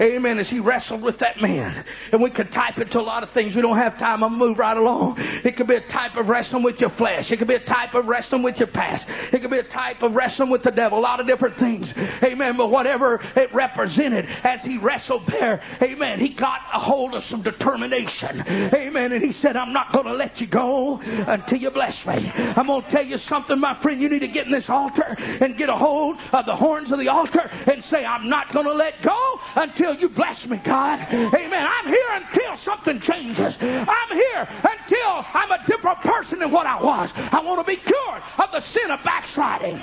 Amen. As he wrestled with that man. And we could type it to a lot of things. We don't have time. I'm move right along. It could be a type of wrestling with your flesh. It could be a type of wrestling with your past. It could be a type of wrestling with the devil. A lot of different things. Amen. But whatever it represented as he wrestled there, amen, he got a hold of some determination. Amen. And he said, I'm not going to let you go until you bless me. I'm going to tell you something, my friend. You need to get in this altar and get a hold of the horns of the altar and say, I'm not going to let go until you bless me, God. Amen. I'm here until something changes. I'm here until I'm a different person than what I was. I want to be cured of the sin of backsliding.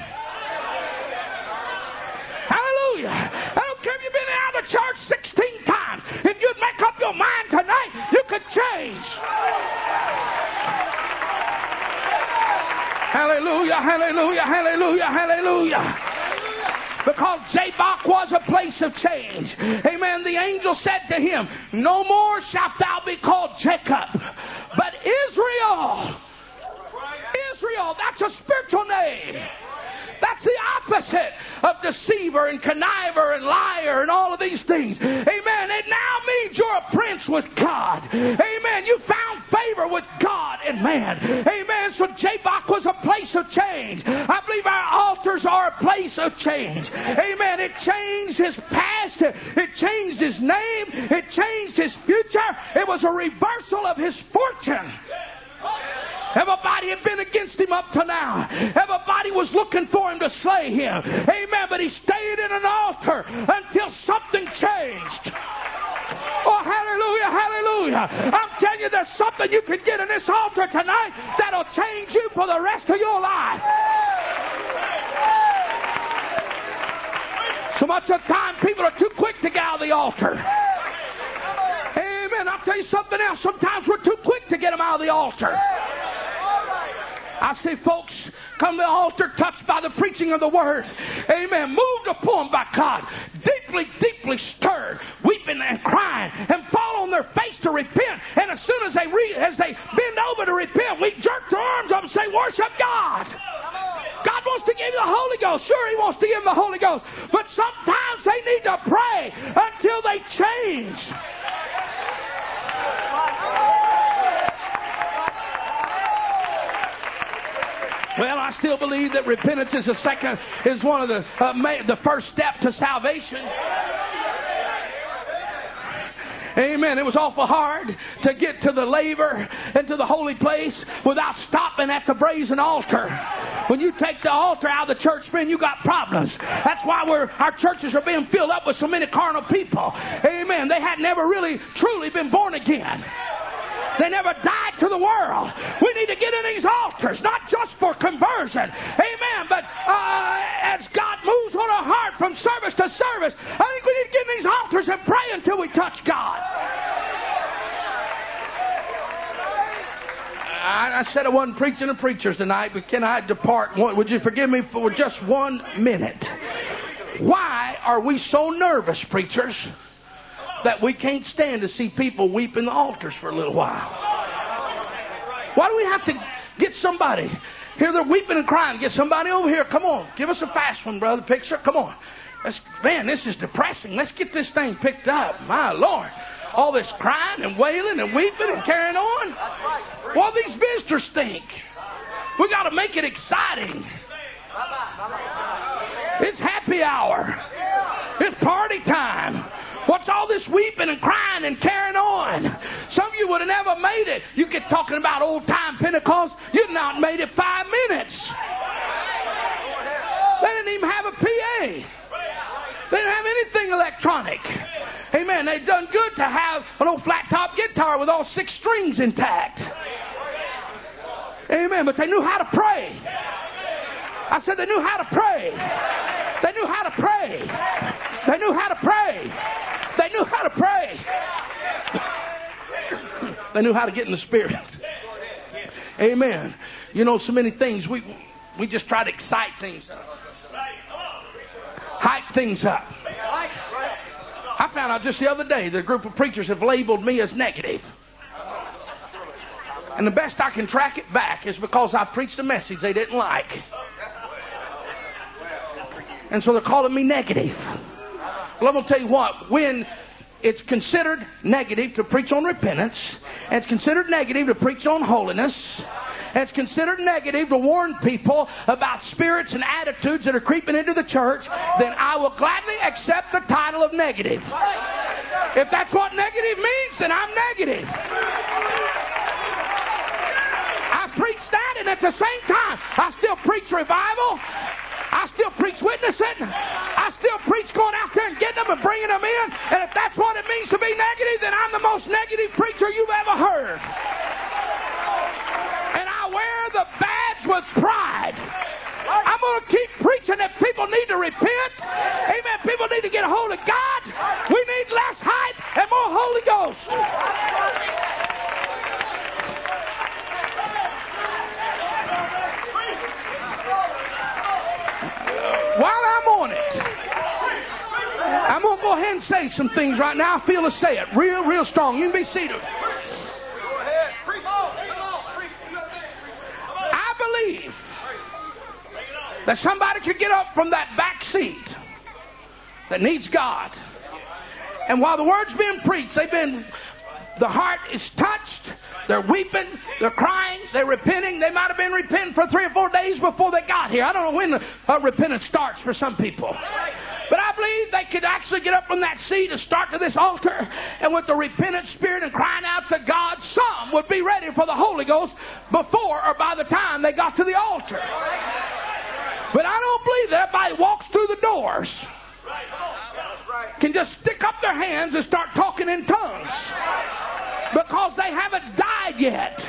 Hallelujah. I don't care if you've been out of church 16 times. If you'd make up your mind tonight, you could change. Hallelujah, hallelujah, hallelujah, hallelujah because Jabbok was a place of change. Amen. The angel said to him, No more shalt thou be called Jacob, but Israel. Israel, that's a spiritual name. That's the opposite of deceiver and conniver and liar and all of these things. Amen. It now means you're a prince with God. Amen. You found favor with God and man. Amen. So Jabbok was a place of change. I believe our altars are a place of change. Amen. It changed his past. It changed his name. It changed his future. It was a reversal of his fortune. Everybody had been against him up to now. Everybody was looking for him to slay him. Amen. But he stayed in an altar until something changed. Oh, hallelujah, hallelujah. I'm telling you, there's something you can get in this altar tonight that'll change you for the rest of your life. So much of time, people are too quick to get out of the altar. I'll tell you something else. Sometimes we're too quick to get them out of the altar. I see folks come to the altar touched by the preaching of the word. Amen. Moved upon by God. Deeply, deeply stirred, weeping and crying, and fall on their face to repent. And as soon as they as they bend over to repent, we jerk their arms up and say, Worship God. God wants to give you the Holy Ghost. Sure, He wants to give them the Holy Ghost. But sometimes they need to pray until they change. Well, I still believe that repentance is a second, is one of the, uh, the first step to salvation. Amen. It was awful hard to get to the laver and to the holy place without stopping at the brazen altar. When you take the altar out of the church, friend, you got problems. That's why our churches are being filled up with so many carnal people. Amen. They had never really truly been born again. They never died to the world. We need to get in these altars, not just for conversion. Amen. But uh, as God moves on our heart from service to service, I think we need to get in these altars and pray until we touch God. I, I said I wasn't preaching to preachers tonight, but can I depart? Would you forgive me for just one minute? Why are we so nervous, preachers? That we can't stand to see people weep in the altars for a little while. Why do we have to get somebody? Here they're weeping and crying. Get somebody over here. Come on. Give us a fast one, brother. Picture. Come on. Let's, man, this is depressing. Let's get this thing picked up. My Lord. All this crying and wailing and weeping and carrying on. What these visitors think? We got to make it exciting. It's happy hour. It's party time. What's all this weeping and crying and carrying on? Some of you would have never made it. You get talking about old time Pentecost, you'd not made it five minutes. They didn't even have a PA. They didn't have anything electronic. Amen. They'd done good to have an old flat top guitar with all six strings intact. Amen. But they knew how to pray. I said they knew how to pray. They knew how to pray. They knew how to pray. They knew how to pray. they knew how to get in the spirit. Amen. You know, so many things we we just try to excite things up. Hype things up. I found out just the other day that a group of preachers have labeled me as negative. And the best I can track it back is because I preached a message they didn't like. And so they're calling me negative. Well, I'm going to tell you what, when it's considered negative to preach on repentance, and it's considered negative to preach on holiness, and it's considered negative to warn people about spirits and attitudes that are creeping into the church, then I will gladly accept the title of negative. If that's what negative means, then I'm negative. I preach that, and at the same time, I still preach revival. I still preach witnessing. I still preach going out there and getting them and bringing them in. And if that's what it means to be negative, then I'm the most negative preacher you've ever heard. And I wear the badge with pride. I'm going to keep preaching that people need to repent. Amen. People need to get a hold of God. We need less hype and more Holy Ghost. While I'm on it, I'm going to go ahead and say some things right now. I feel to say it real, real strong. You can be seated. I believe that somebody could get up from that back seat that needs God. And while the word's being preached, they've been, the heart is touched, they're weeping. They're crying. They're repenting. They might have been repenting for three or four days before they got here. I don't know when repentance starts for some people. But I believe they could actually get up from that seat and start to this altar. And with the repentant spirit and crying out to God, some would be ready for the Holy Ghost before or by the time they got to the altar. But I don't believe that everybody walks through the doors can just stick up their hands and start talking in tongues because they haven't died yet.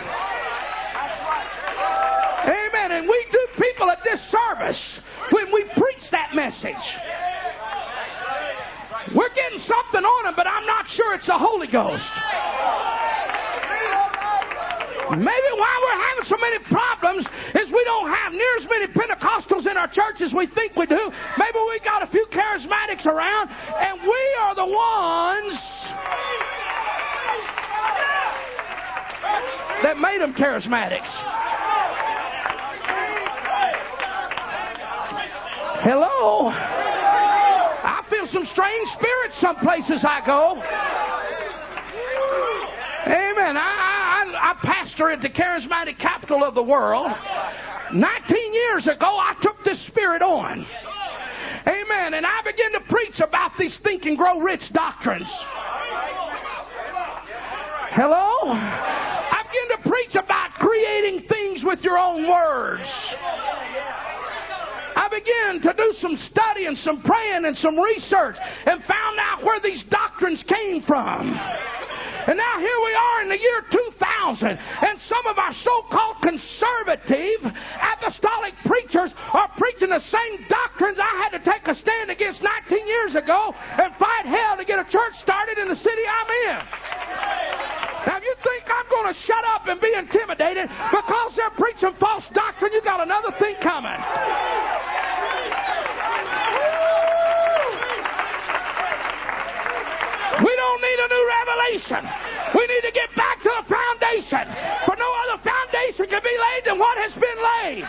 Amen. And we do people a disservice when we preach that message. We're getting something on them, but I'm not sure it's the Holy Ghost. Maybe why we're having so many problems is we don't have near as many Pentecostals in our church as we think we do. Maybe we got a few charismatics around, and we are the ones that made them charismatics. Hello? I feel some strange spirits some places I go. Amen. I, I, I pastor at the charismatic capital of the world. 19 years ago, I took this spirit on. Amen. And I began to preach about these think and grow rich doctrines. Hello? Preach about creating things with your own words. I began to do some study and some praying and some research and found out where these doctrines came from. And now here we are in the year 2000, and some of our so-called conservative apostolic preachers are preaching the same doctrines I had to take a stand against 19 years ago and fight hell to get a church started in the city I'm in. Now, if you think I'm going to shut up and be intimidated because they're preaching false doctrine, you got another thing coming. We don't need a new revelation. We need to get back to the foundation. For no other foundation can be laid than what has been laid.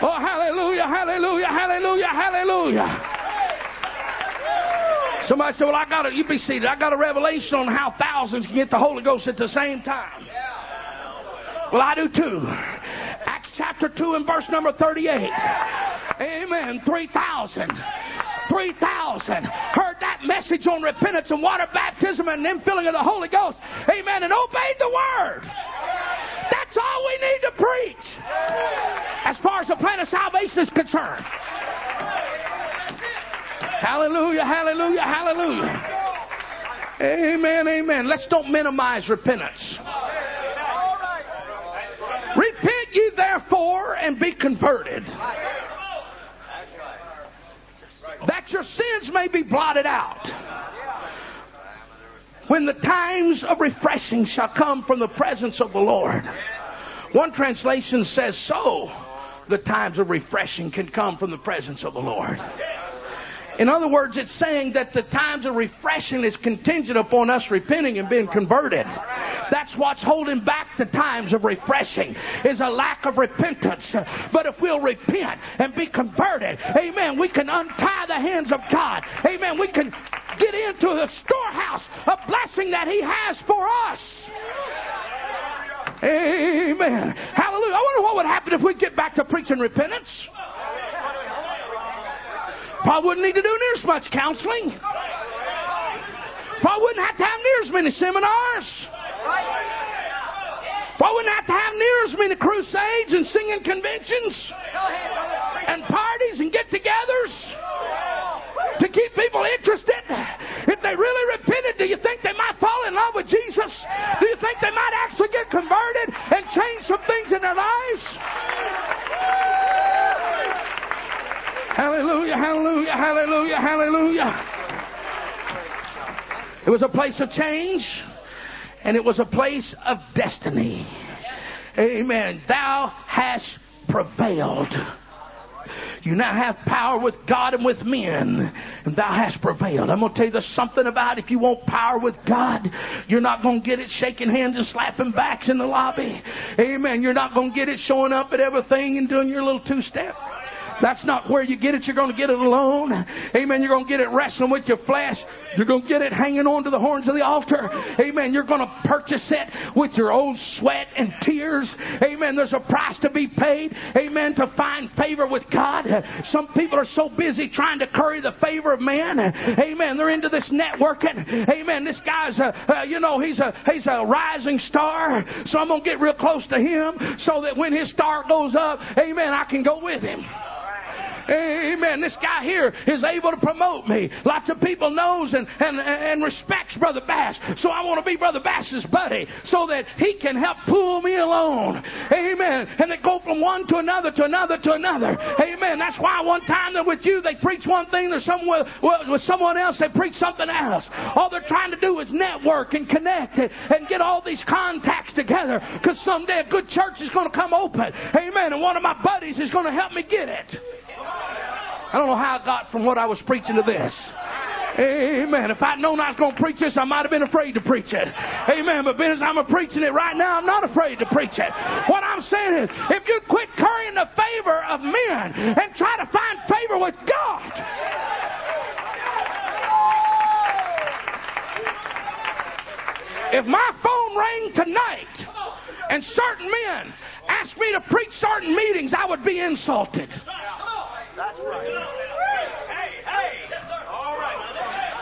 Oh, hallelujah, hallelujah, hallelujah, hallelujah. Somebody said, Well, I got a, you be seated. I got a revelation on how thousands can get the Holy Ghost at the same time. Well, I do too. Acts chapter 2 and verse number 38. Amen. 3,000. 3,000 heard that message on repentance and water baptism and then filling of the Holy Ghost. Amen. And obeyed the word. That's all we need to preach as far as the plan of salvation is concerned. Hallelujah, hallelujah, hallelujah. Amen, amen. Let's don't minimize repentance. Repent ye therefore and be converted. That your sins may be blotted out. When the times of refreshing shall come from the presence of the Lord. One translation says, so the times of refreshing can come from the presence of the Lord. In other words, it's saying that the times of refreshing is contingent upon us repenting and being converted. That's what's holding back the times of refreshing is a lack of repentance. But if we'll repent and be converted, amen, we can untie the hands of God. Amen. We can get into the storehouse of blessing that He has for us. Amen. Hallelujah. I wonder what would happen if we get back to preaching repentance. Probably wouldn't need to do near as much counseling. Probably wouldn't have to have near as many seminars. Probably wouldn't have to have near as many crusades and singing conventions and parties and get-togethers to keep people interested. If they really repented, do you think they might fall in love with Jesus? Do you think they might actually get converted and change some things in their lives? Hallelujah, hallelujah, hallelujah, hallelujah. It was a place of change and it was a place of destiny. Amen. Thou hast prevailed. You now have power with God and with men, and thou hast prevailed. I'm going to tell you there's something about if you want power with God, you're not going to get it shaking hands and slapping backs in the lobby. Amen. You're not going to get it showing up at everything and doing your little two step. That's not where you get it. You're going to get it alone. Amen. You're going to get it wrestling with your flesh. You're going to get it hanging on to the horns of the altar. Amen. You're going to purchase it with your own sweat and tears. Amen. There's a price to be paid. Amen. To find favor with God. Some people are so busy trying to curry the favor of man. Amen. They're into this networking. Amen. This guy's a, uh, you know, he's a, he's a rising star. So I'm to get real close to him so that when his star goes up, amen, I can go with him. Amen. This guy here is able to promote me. Lots of people knows and, and, and respects Brother Bass. So I want to be Brother Bass's buddy so that he can help pull me along. Amen. And they go from one to another to another to another. Amen. That's why one time they're with you they preach one thing, there's someone with someone else they preach something else. All they're trying to do is network and connect and, and get all these contacts together because someday a good church is going to come open. Amen. And one of my buddies is going to help me get it. I don't know how I got from what I was preaching to this. Amen. If I'd known I was going to preach this, I might have been afraid to preach it. Amen. But as I'm preaching it right now, I'm not afraid to preach it. What I'm saying is, if you quit currying the favor of men and try to find favor with God, if my phone rang tonight and certain men asked me to preach certain meetings, I would be insulted. That's right.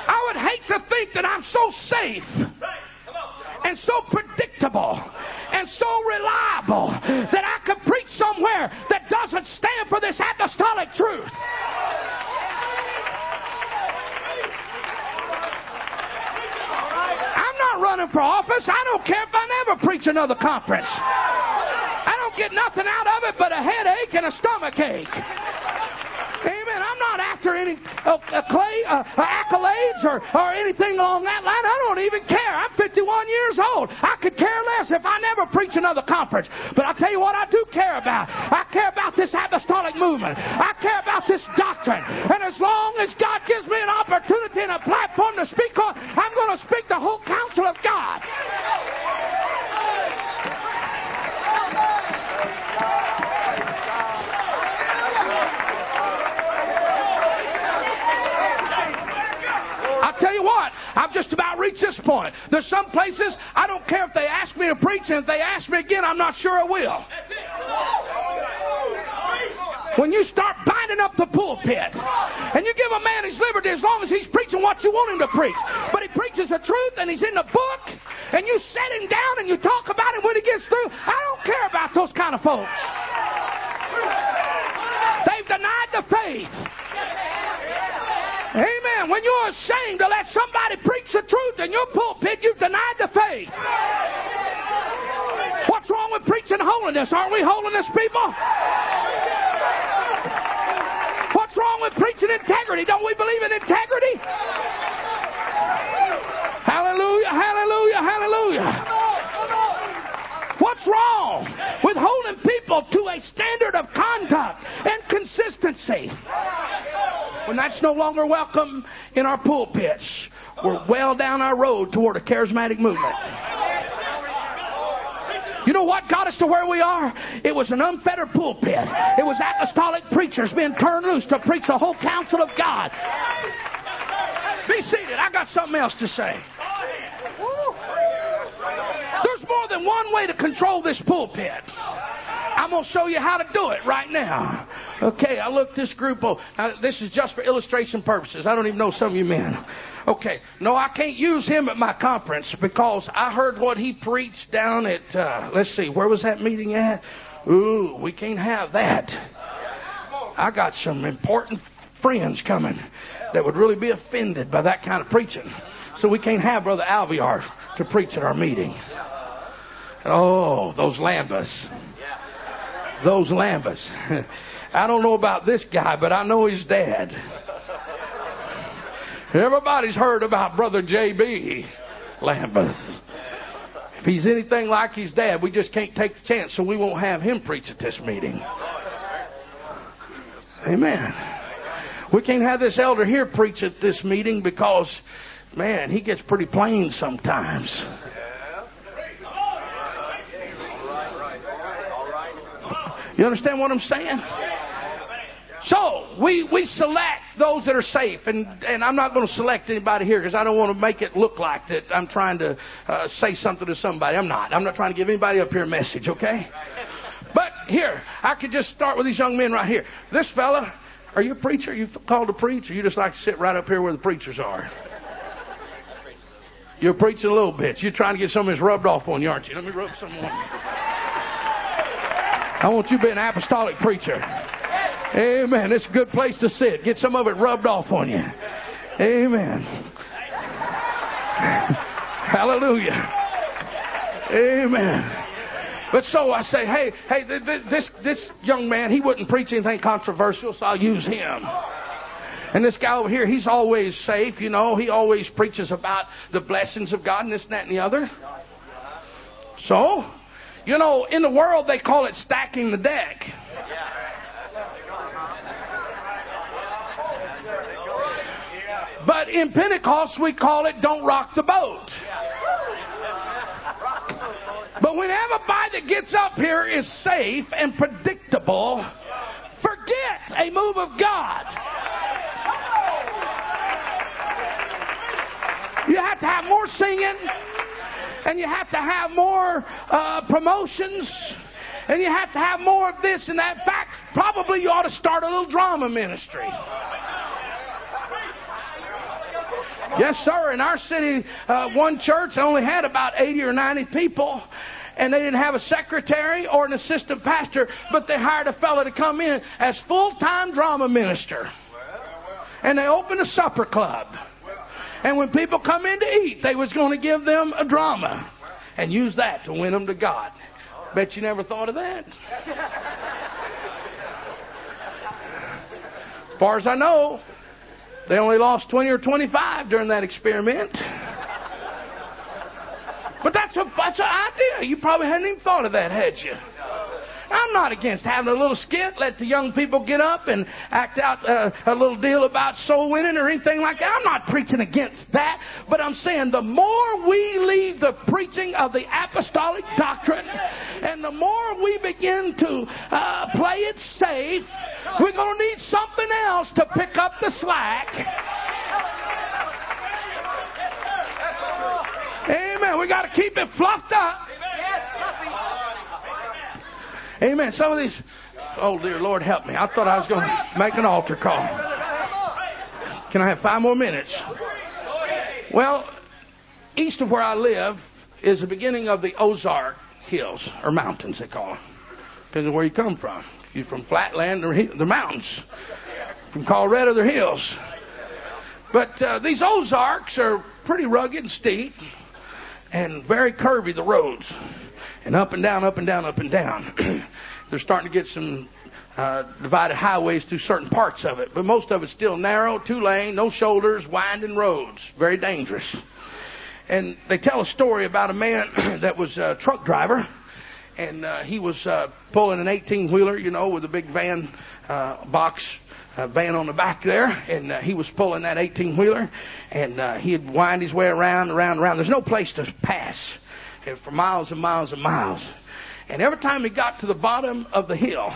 I would hate to think that I'm so safe and so predictable and so reliable that I could preach somewhere that doesn't stand for this apostolic truth. I'm not running for office. I don't care if I never preach another conference. I don't get nothing out of it but a headache and a stomach ache. Amen. I'm not after any uh, clay, uh, accolades or, or anything along that line. I don't even care. I'm 51 years old. I could care less if I never preach another conference. But I'll tell you what I do care about. I care about this apostolic movement. I care about this doctrine. And as long as God gives me an opportunity and a platform to speak on, I'm going to speak the whole counsel of God. I've just about reached this point. There's some places I don't care if they ask me to preach, and if they ask me again, I'm not sure I will. When you start binding up the pulpit and you give a man his liberty as long as he's preaching what you want him to preach, but he preaches the truth and he's in the book and you set him down and you talk about him when he gets through, I don't care about those kind of folks. They've denied the faith. Amen. When you're ashamed to let somebody preach the truth in your pulpit, you've denied the faith. What's wrong with preaching holiness? Aren't we holiness people? What's wrong with preaching integrity? Don't we believe in integrity? Hallelujah, hallelujah, hallelujah. What's wrong with holding people to a standard of conduct and consistency? When that's no longer welcome in our pulpits, we're well down our road toward a charismatic movement. You know what got us to where we are? It was an unfettered pulpit. It was apostolic preachers being turned loose to preach the whole counsel of God. Be seated. I got something else to say. There's more than one way to control this pulpit. I'm going to show you how to do it right now. Okay, I looked this group over. Now, this is just for illustration purposes. I don't even know some of you men. Okay, no, I can't use him at my conference because I heard what he preached down at, uh, let's see, where was that meeting at? Ooh, we can't have that. I got some important friends coming that would really be offended by that kind of preaching. So we can't have Brother Alviar to preach at our meeting. Oh, those lambas those Lambas. I don't know about this guy, but I know he's dead. Everybody's heard about Brother J.B. Lambeth. If he's anything like his dad, we just can't take the chance, so we won't have him preach at this meeting. Amen. We can't have this elder here preach at this meeting because, man, he gets pretty plain sometimes. You understand what I'm saying? So we we select those that are safe, and and I'm not going to select anybody here because I don't want to make it look like that I'm trying to uh, say something to somebody. I'm not. I'm not trying to give anybody up here a message. Okay. But here, I could just start with these young men right here. This fella, are you a preacher? Are you called to preach, or you just like to sit right up here where the preachers are? You're preaching a little bit. You're trying to get some of this rubbed off on you, aren't you? Let me rub some on you. I want you to be an apostolic preacher. Amen. It's a good place to sit. Get some of it rubbed off on you. Amen. Hallelujah. Amen. But so I say, hey, hey, this this young man, he wouldn't preach anything controversial, so I'll use him. And this guy over here, he's always safe, you know. He always preaches about the blessings of God and this, and that, and the other. So, you know, in the world they call it stacking the deck. But in Pentecost we call it don't rock the boat. But when everybody that gets up here is safe and predictable, forget a move of God. You have to have more singing, and you have to have more uh, promotions, and you have to have more of this and that. In fact, probably you ought to start a little drama ministry. Yes, sir. In our city, uh, one church only had about 80 or 90 people. And they didn't have a secretary or an assistant pastor, but they hired a fellow to come in as full-time drama minister. And they opened a supper club. And when people come in to eat, they was going to give them a drama and use that to win them to God. Bet you never thought of that. As far as I know, they only lost 20 or 25 during that experiment. But that's a that's an idea. You probably hadn't even thought of that, had you? I'm not against having a little skit, let the young people get up and act out uh, a little deal about soul winning or anything like that. I'm not preaching against that, but I'm saying the more we leave the preaching of the apostolic doctrine and the more we begin to uh, play it safe, we're going to need something else to pick up the slack. Amen. We got to keep it fluffed up. Amen. Some of these, oh dear Lord, help me. I thought I was going to make an altar call. Can I have five more minutes? Well, east of where I live is the beginning of the Ozark Hills, or mountains they call them. Depends on where you come from. If you're from flatland, they're the mountains. From Colorado, they're hills. But uh, these Ozarks are pretty rugged and steep and very curvy, the roads and up and down, up and down, up and down. They're starting to get some uh, divided highways through certain parts of it, but most of it's still narrow, two lane, no shoulders, winding roads, very dangerous. And they tell a story about a man that was a truck driver, and uh, he was uh, pulling an 18 wheeler, you know, with a big van uh, box uh, van on the back there, and uh, he was pulling that 18 wheeler, and uh, he'd wind his way around, around, around. There's no place to pass for miles and miles and miles. And every time he got to the bottom of the hill,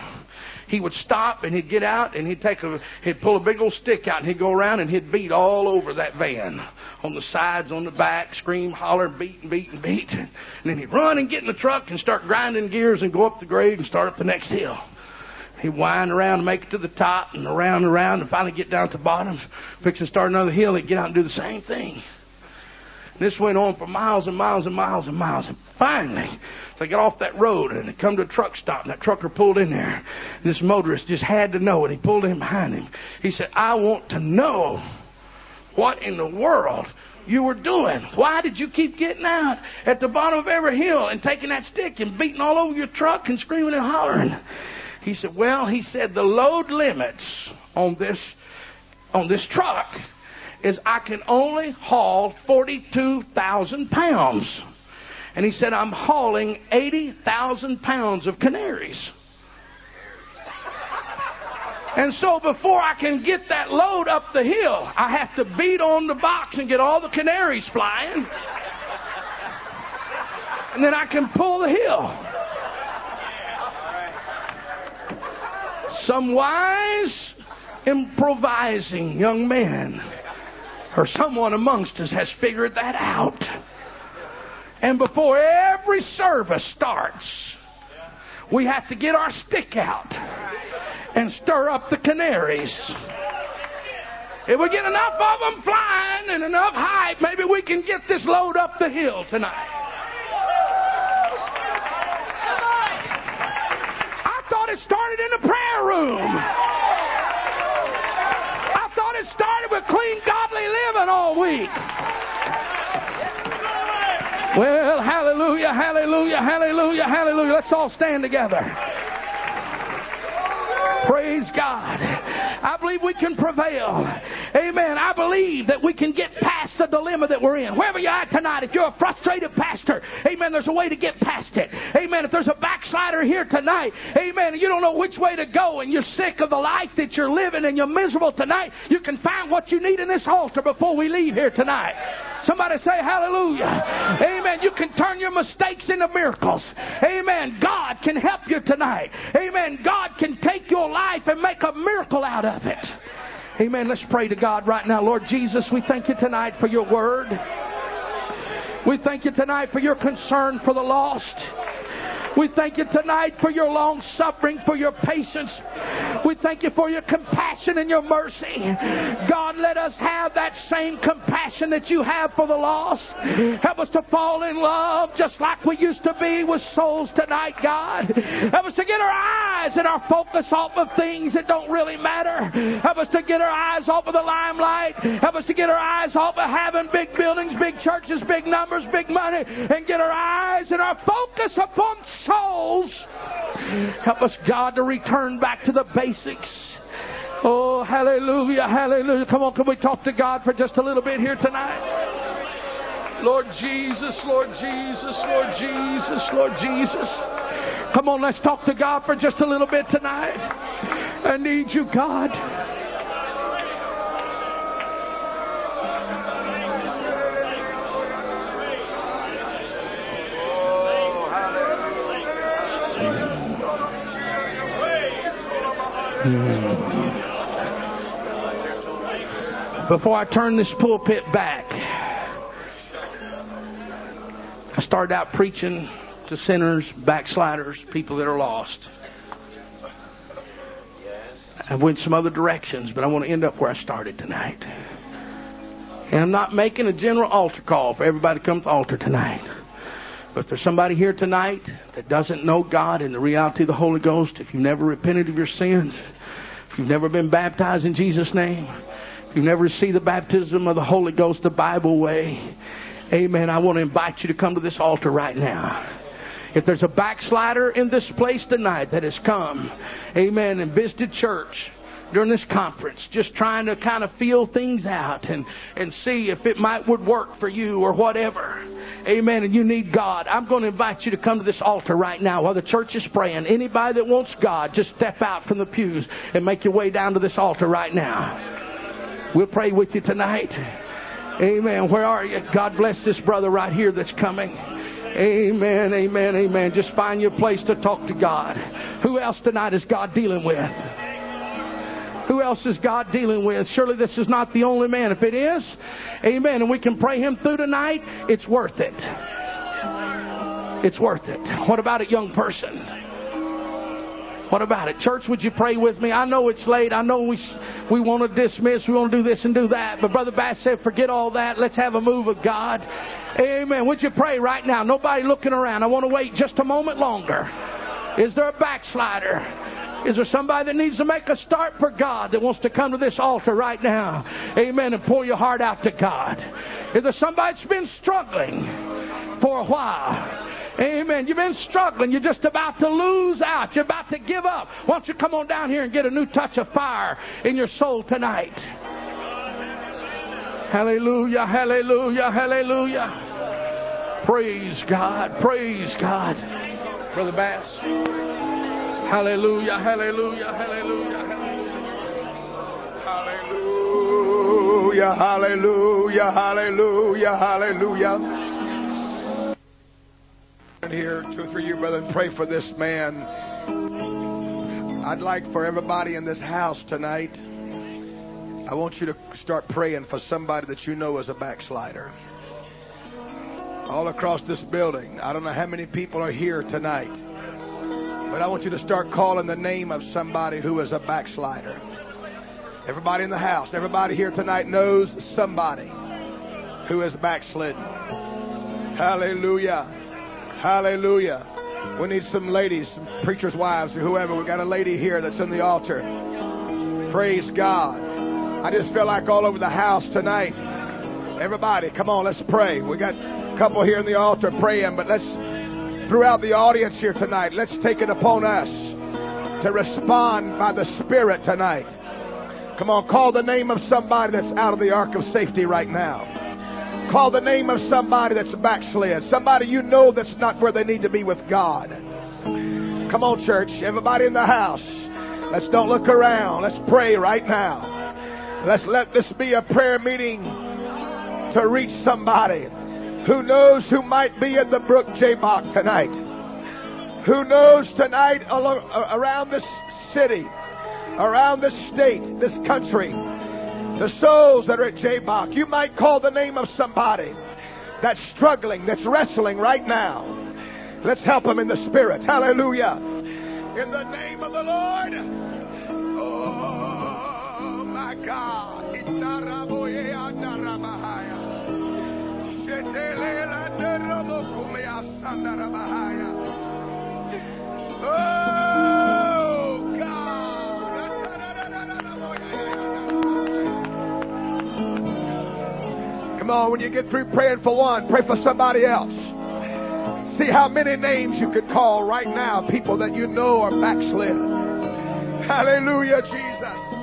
he would stop and he'd get out and he'd take a, he'd pull a big old stick out and he'd go around and he'd beat all over that van. On the sides, on the back, scream, holler, beat and beat and beat. And then he'd run and get in the truck and start grinding gears and go up the grade and start up the next hill. He'd wind around and make it to the top and around and around and finally get down to the bottom, fix and start another hill. He'd get out and do the same thing. This went on for miles and miles and miles and miles. And finally, they got off that road and they come to a truck stop and that trucker pulled in there. This motorist just had to know it. He pulled in behind him. He said, I want to know what in the world you were doing. Why did you keep getting out at the bottom of every hill and taking that stick and beating all over your truck and screaming and hollering? He said, well, he said the load limits on this, on this truck is I can only haul 42,000 pounds. And he said, I'm hauling 80,000 pounds of canaries. And so before I can get that load up the hill, I have to beat on the box and get all the canaries flying. And then I can pull the hill. Some wise, improvising young man or someone amongst us has figured that out. And before every service starts, we have to get our stick out and stir up the canaries. If we get enough of them flying and enough hype, maybe we can get this load up the hill tonight. I thought it started in the prayer room. Clean, godly living all week. Well, hallelujah, hallelujah, hallelujah, hallelujah. Let's all stand together. Praise God. I believe we can prevail. Amen. I believe that we can get past the dilemma that we're in. Wherever you're at tonight, if you're a frustrated pastor, amen, there's a way to get past it. Amen. If there's a backslider here tonight, amen, and you don't know which way to go and you're sick of the life that you're living and you're miserable tonight, you can find what you need in this altar before we leave here tonight. Somebody say hallelujah. Amen. You can turn your mistakes into miracles. Amen. God can help you tonight. Amen. God can take your life and make a miracle out of it. Amen. Let's pray to God right now. Lord Jesus, we thank you tonight for your word. We thank you tonight for your concern for the lost. We thank you tonight for your long suffering, for your patience. We thank you for your compassion and your mercy. God, let us have that same compassion that you have for the lost. Help us to fall in love just like we used to be with souls tonight, God. Help us to get our eyes and our focus off of things that don't really matter. Help us to get our eyes off of the limelight. Help us to get our eyes off of having big buildings, big churches, big numbers, big money, and get our eyes and our focus upon souls. Help us, God, to return back to the basics. Oh, hallelujah, hallelujah. Come on, can we talk to God for just a little bit here tonight? Lord Jesus, Lord Jesus, Lord Jesus, Lord Jesus. Come on, let's talk to God for just a little bit tonight. I need you, God. Mm-hmm. Before I turn this pulpit back, I started out preaching to sinners, backsliders, people that are lost. I went some other directions, but I want to end up where I started tonight. And I'm not making a general altar call for everybody to come to altar tonight. But if there's somebody here tonight that doesn't know God and the reality of the Holy Ghost, if you've never repented of your sins, if you've never been baptized in Jesus' name, if you've never received the baptism of the Holy Ghost the Bible way, amen, I want to invite you to come to this altar right now. If there's a backslider in this place tonight that has come, amen, and visited church, during this conference, just trying to kind of feel things out and, and see if it might would work for you or whatever. Amen. And you need God. I'm going to invite you to come to this altar right now while the church is praying. Anybody that wants God, just step out from the pews and make your way down to this altar right now. We'll pray with you tonight. Amen. Where are you? God bless this brother right here that's coming. Amen, amen, amen. Just find your place to talk to God. Who else tonight is God dealing with? Who else is God dealing with? Surely this is not the only man. If it is, amen, and we can pray him through tonight, it's worth it. It's worth it. What about a young person? What about it? Church, would you pray with me? I know it's late. I know we, we want to dismiss. We want to do this and do that. But Brother Bass said, forget all that. Let's have a move of God. Amen. Would you pray right now? Nobody looking around. I want to wait just a moment longer. Is there a backslider? Is there somebody that needs to make a start for God that wants to come to this altar right now? Amen. And pour your heart out to God. Is there somebody that's been struggling for a while? Amen. You've been struggling. You're just about to lose out. You're about to give up. Why don't you come on down here and get a new touch of fire in your soul tonight? Hallelujah, hallelujah, hallelujah. Praise God, praise God. Brother Bass. Hallelujah, hallelujah, hallelujah, hallelujah. Hallelujah, hallelujah, hallelujah, hallelujah. Here, two or three of you, brother, and pray for this man. I'd like for everybody in this house tonight, I want you to start praying for somebody that you know is a backslider. All across this building. I don't know how many people are here tonight. But I want you to start calling the name of somebody who is a backslider. Everybody in the house, everybody here tonight knows somebody who is backslidden. Hallelujah. Hallelujah. We need some ladies, some preachers' wives, or whoever. We've got a lady here that's in the altar. Praise God. I just feel like all over the house tonight. Everybody, come on, let's pray. We got a couple here in the altar praying, but let's, throughout the audience here tonight, let's take it upon us to respond by the Spirit tonight. Come on, call the name of somebody that's out of the ark of safety right now. Call the name of somebody that's backslid. Somebody you know that's not where they need to be with God. Come on, church. Everybody in the house. Let's don't look around. Let's pray right now. Let's let this be a prayer meeting to reach somebody who knows who might be in the brook Jabbok tonight. Who knows tonight uh, around this city, around this state, this country, the souls that are at Jabbok. You might call the name of somebody that's struggling, that's wrestling right now. Let's help them in the spirit. Hallelujah. In the name of the Lord. Oh my God. Oh God. Come on, when you get through praying for one, pray for somebody else. See how many names you could call right now, people that you know are backslid. Hallelujah, Jesus.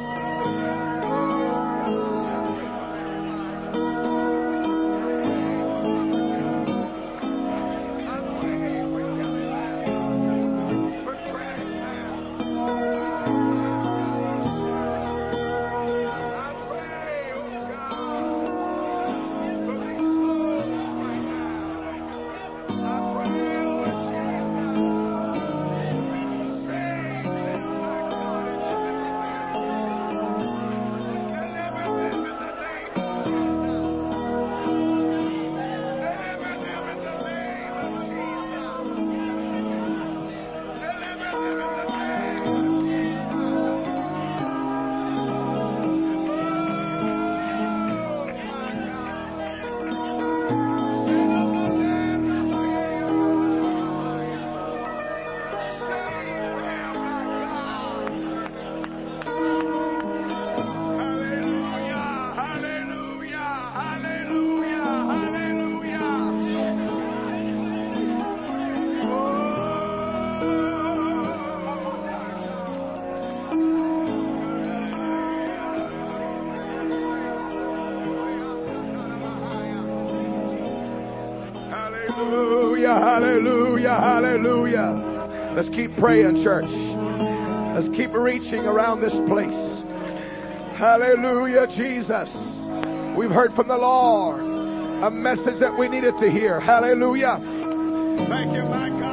Praying, church. Let's keep reaching around this place. Hallelujah, Jesus. We've heard from the Lord a message that we needed to hear. Hallelujah. Thank you, my God.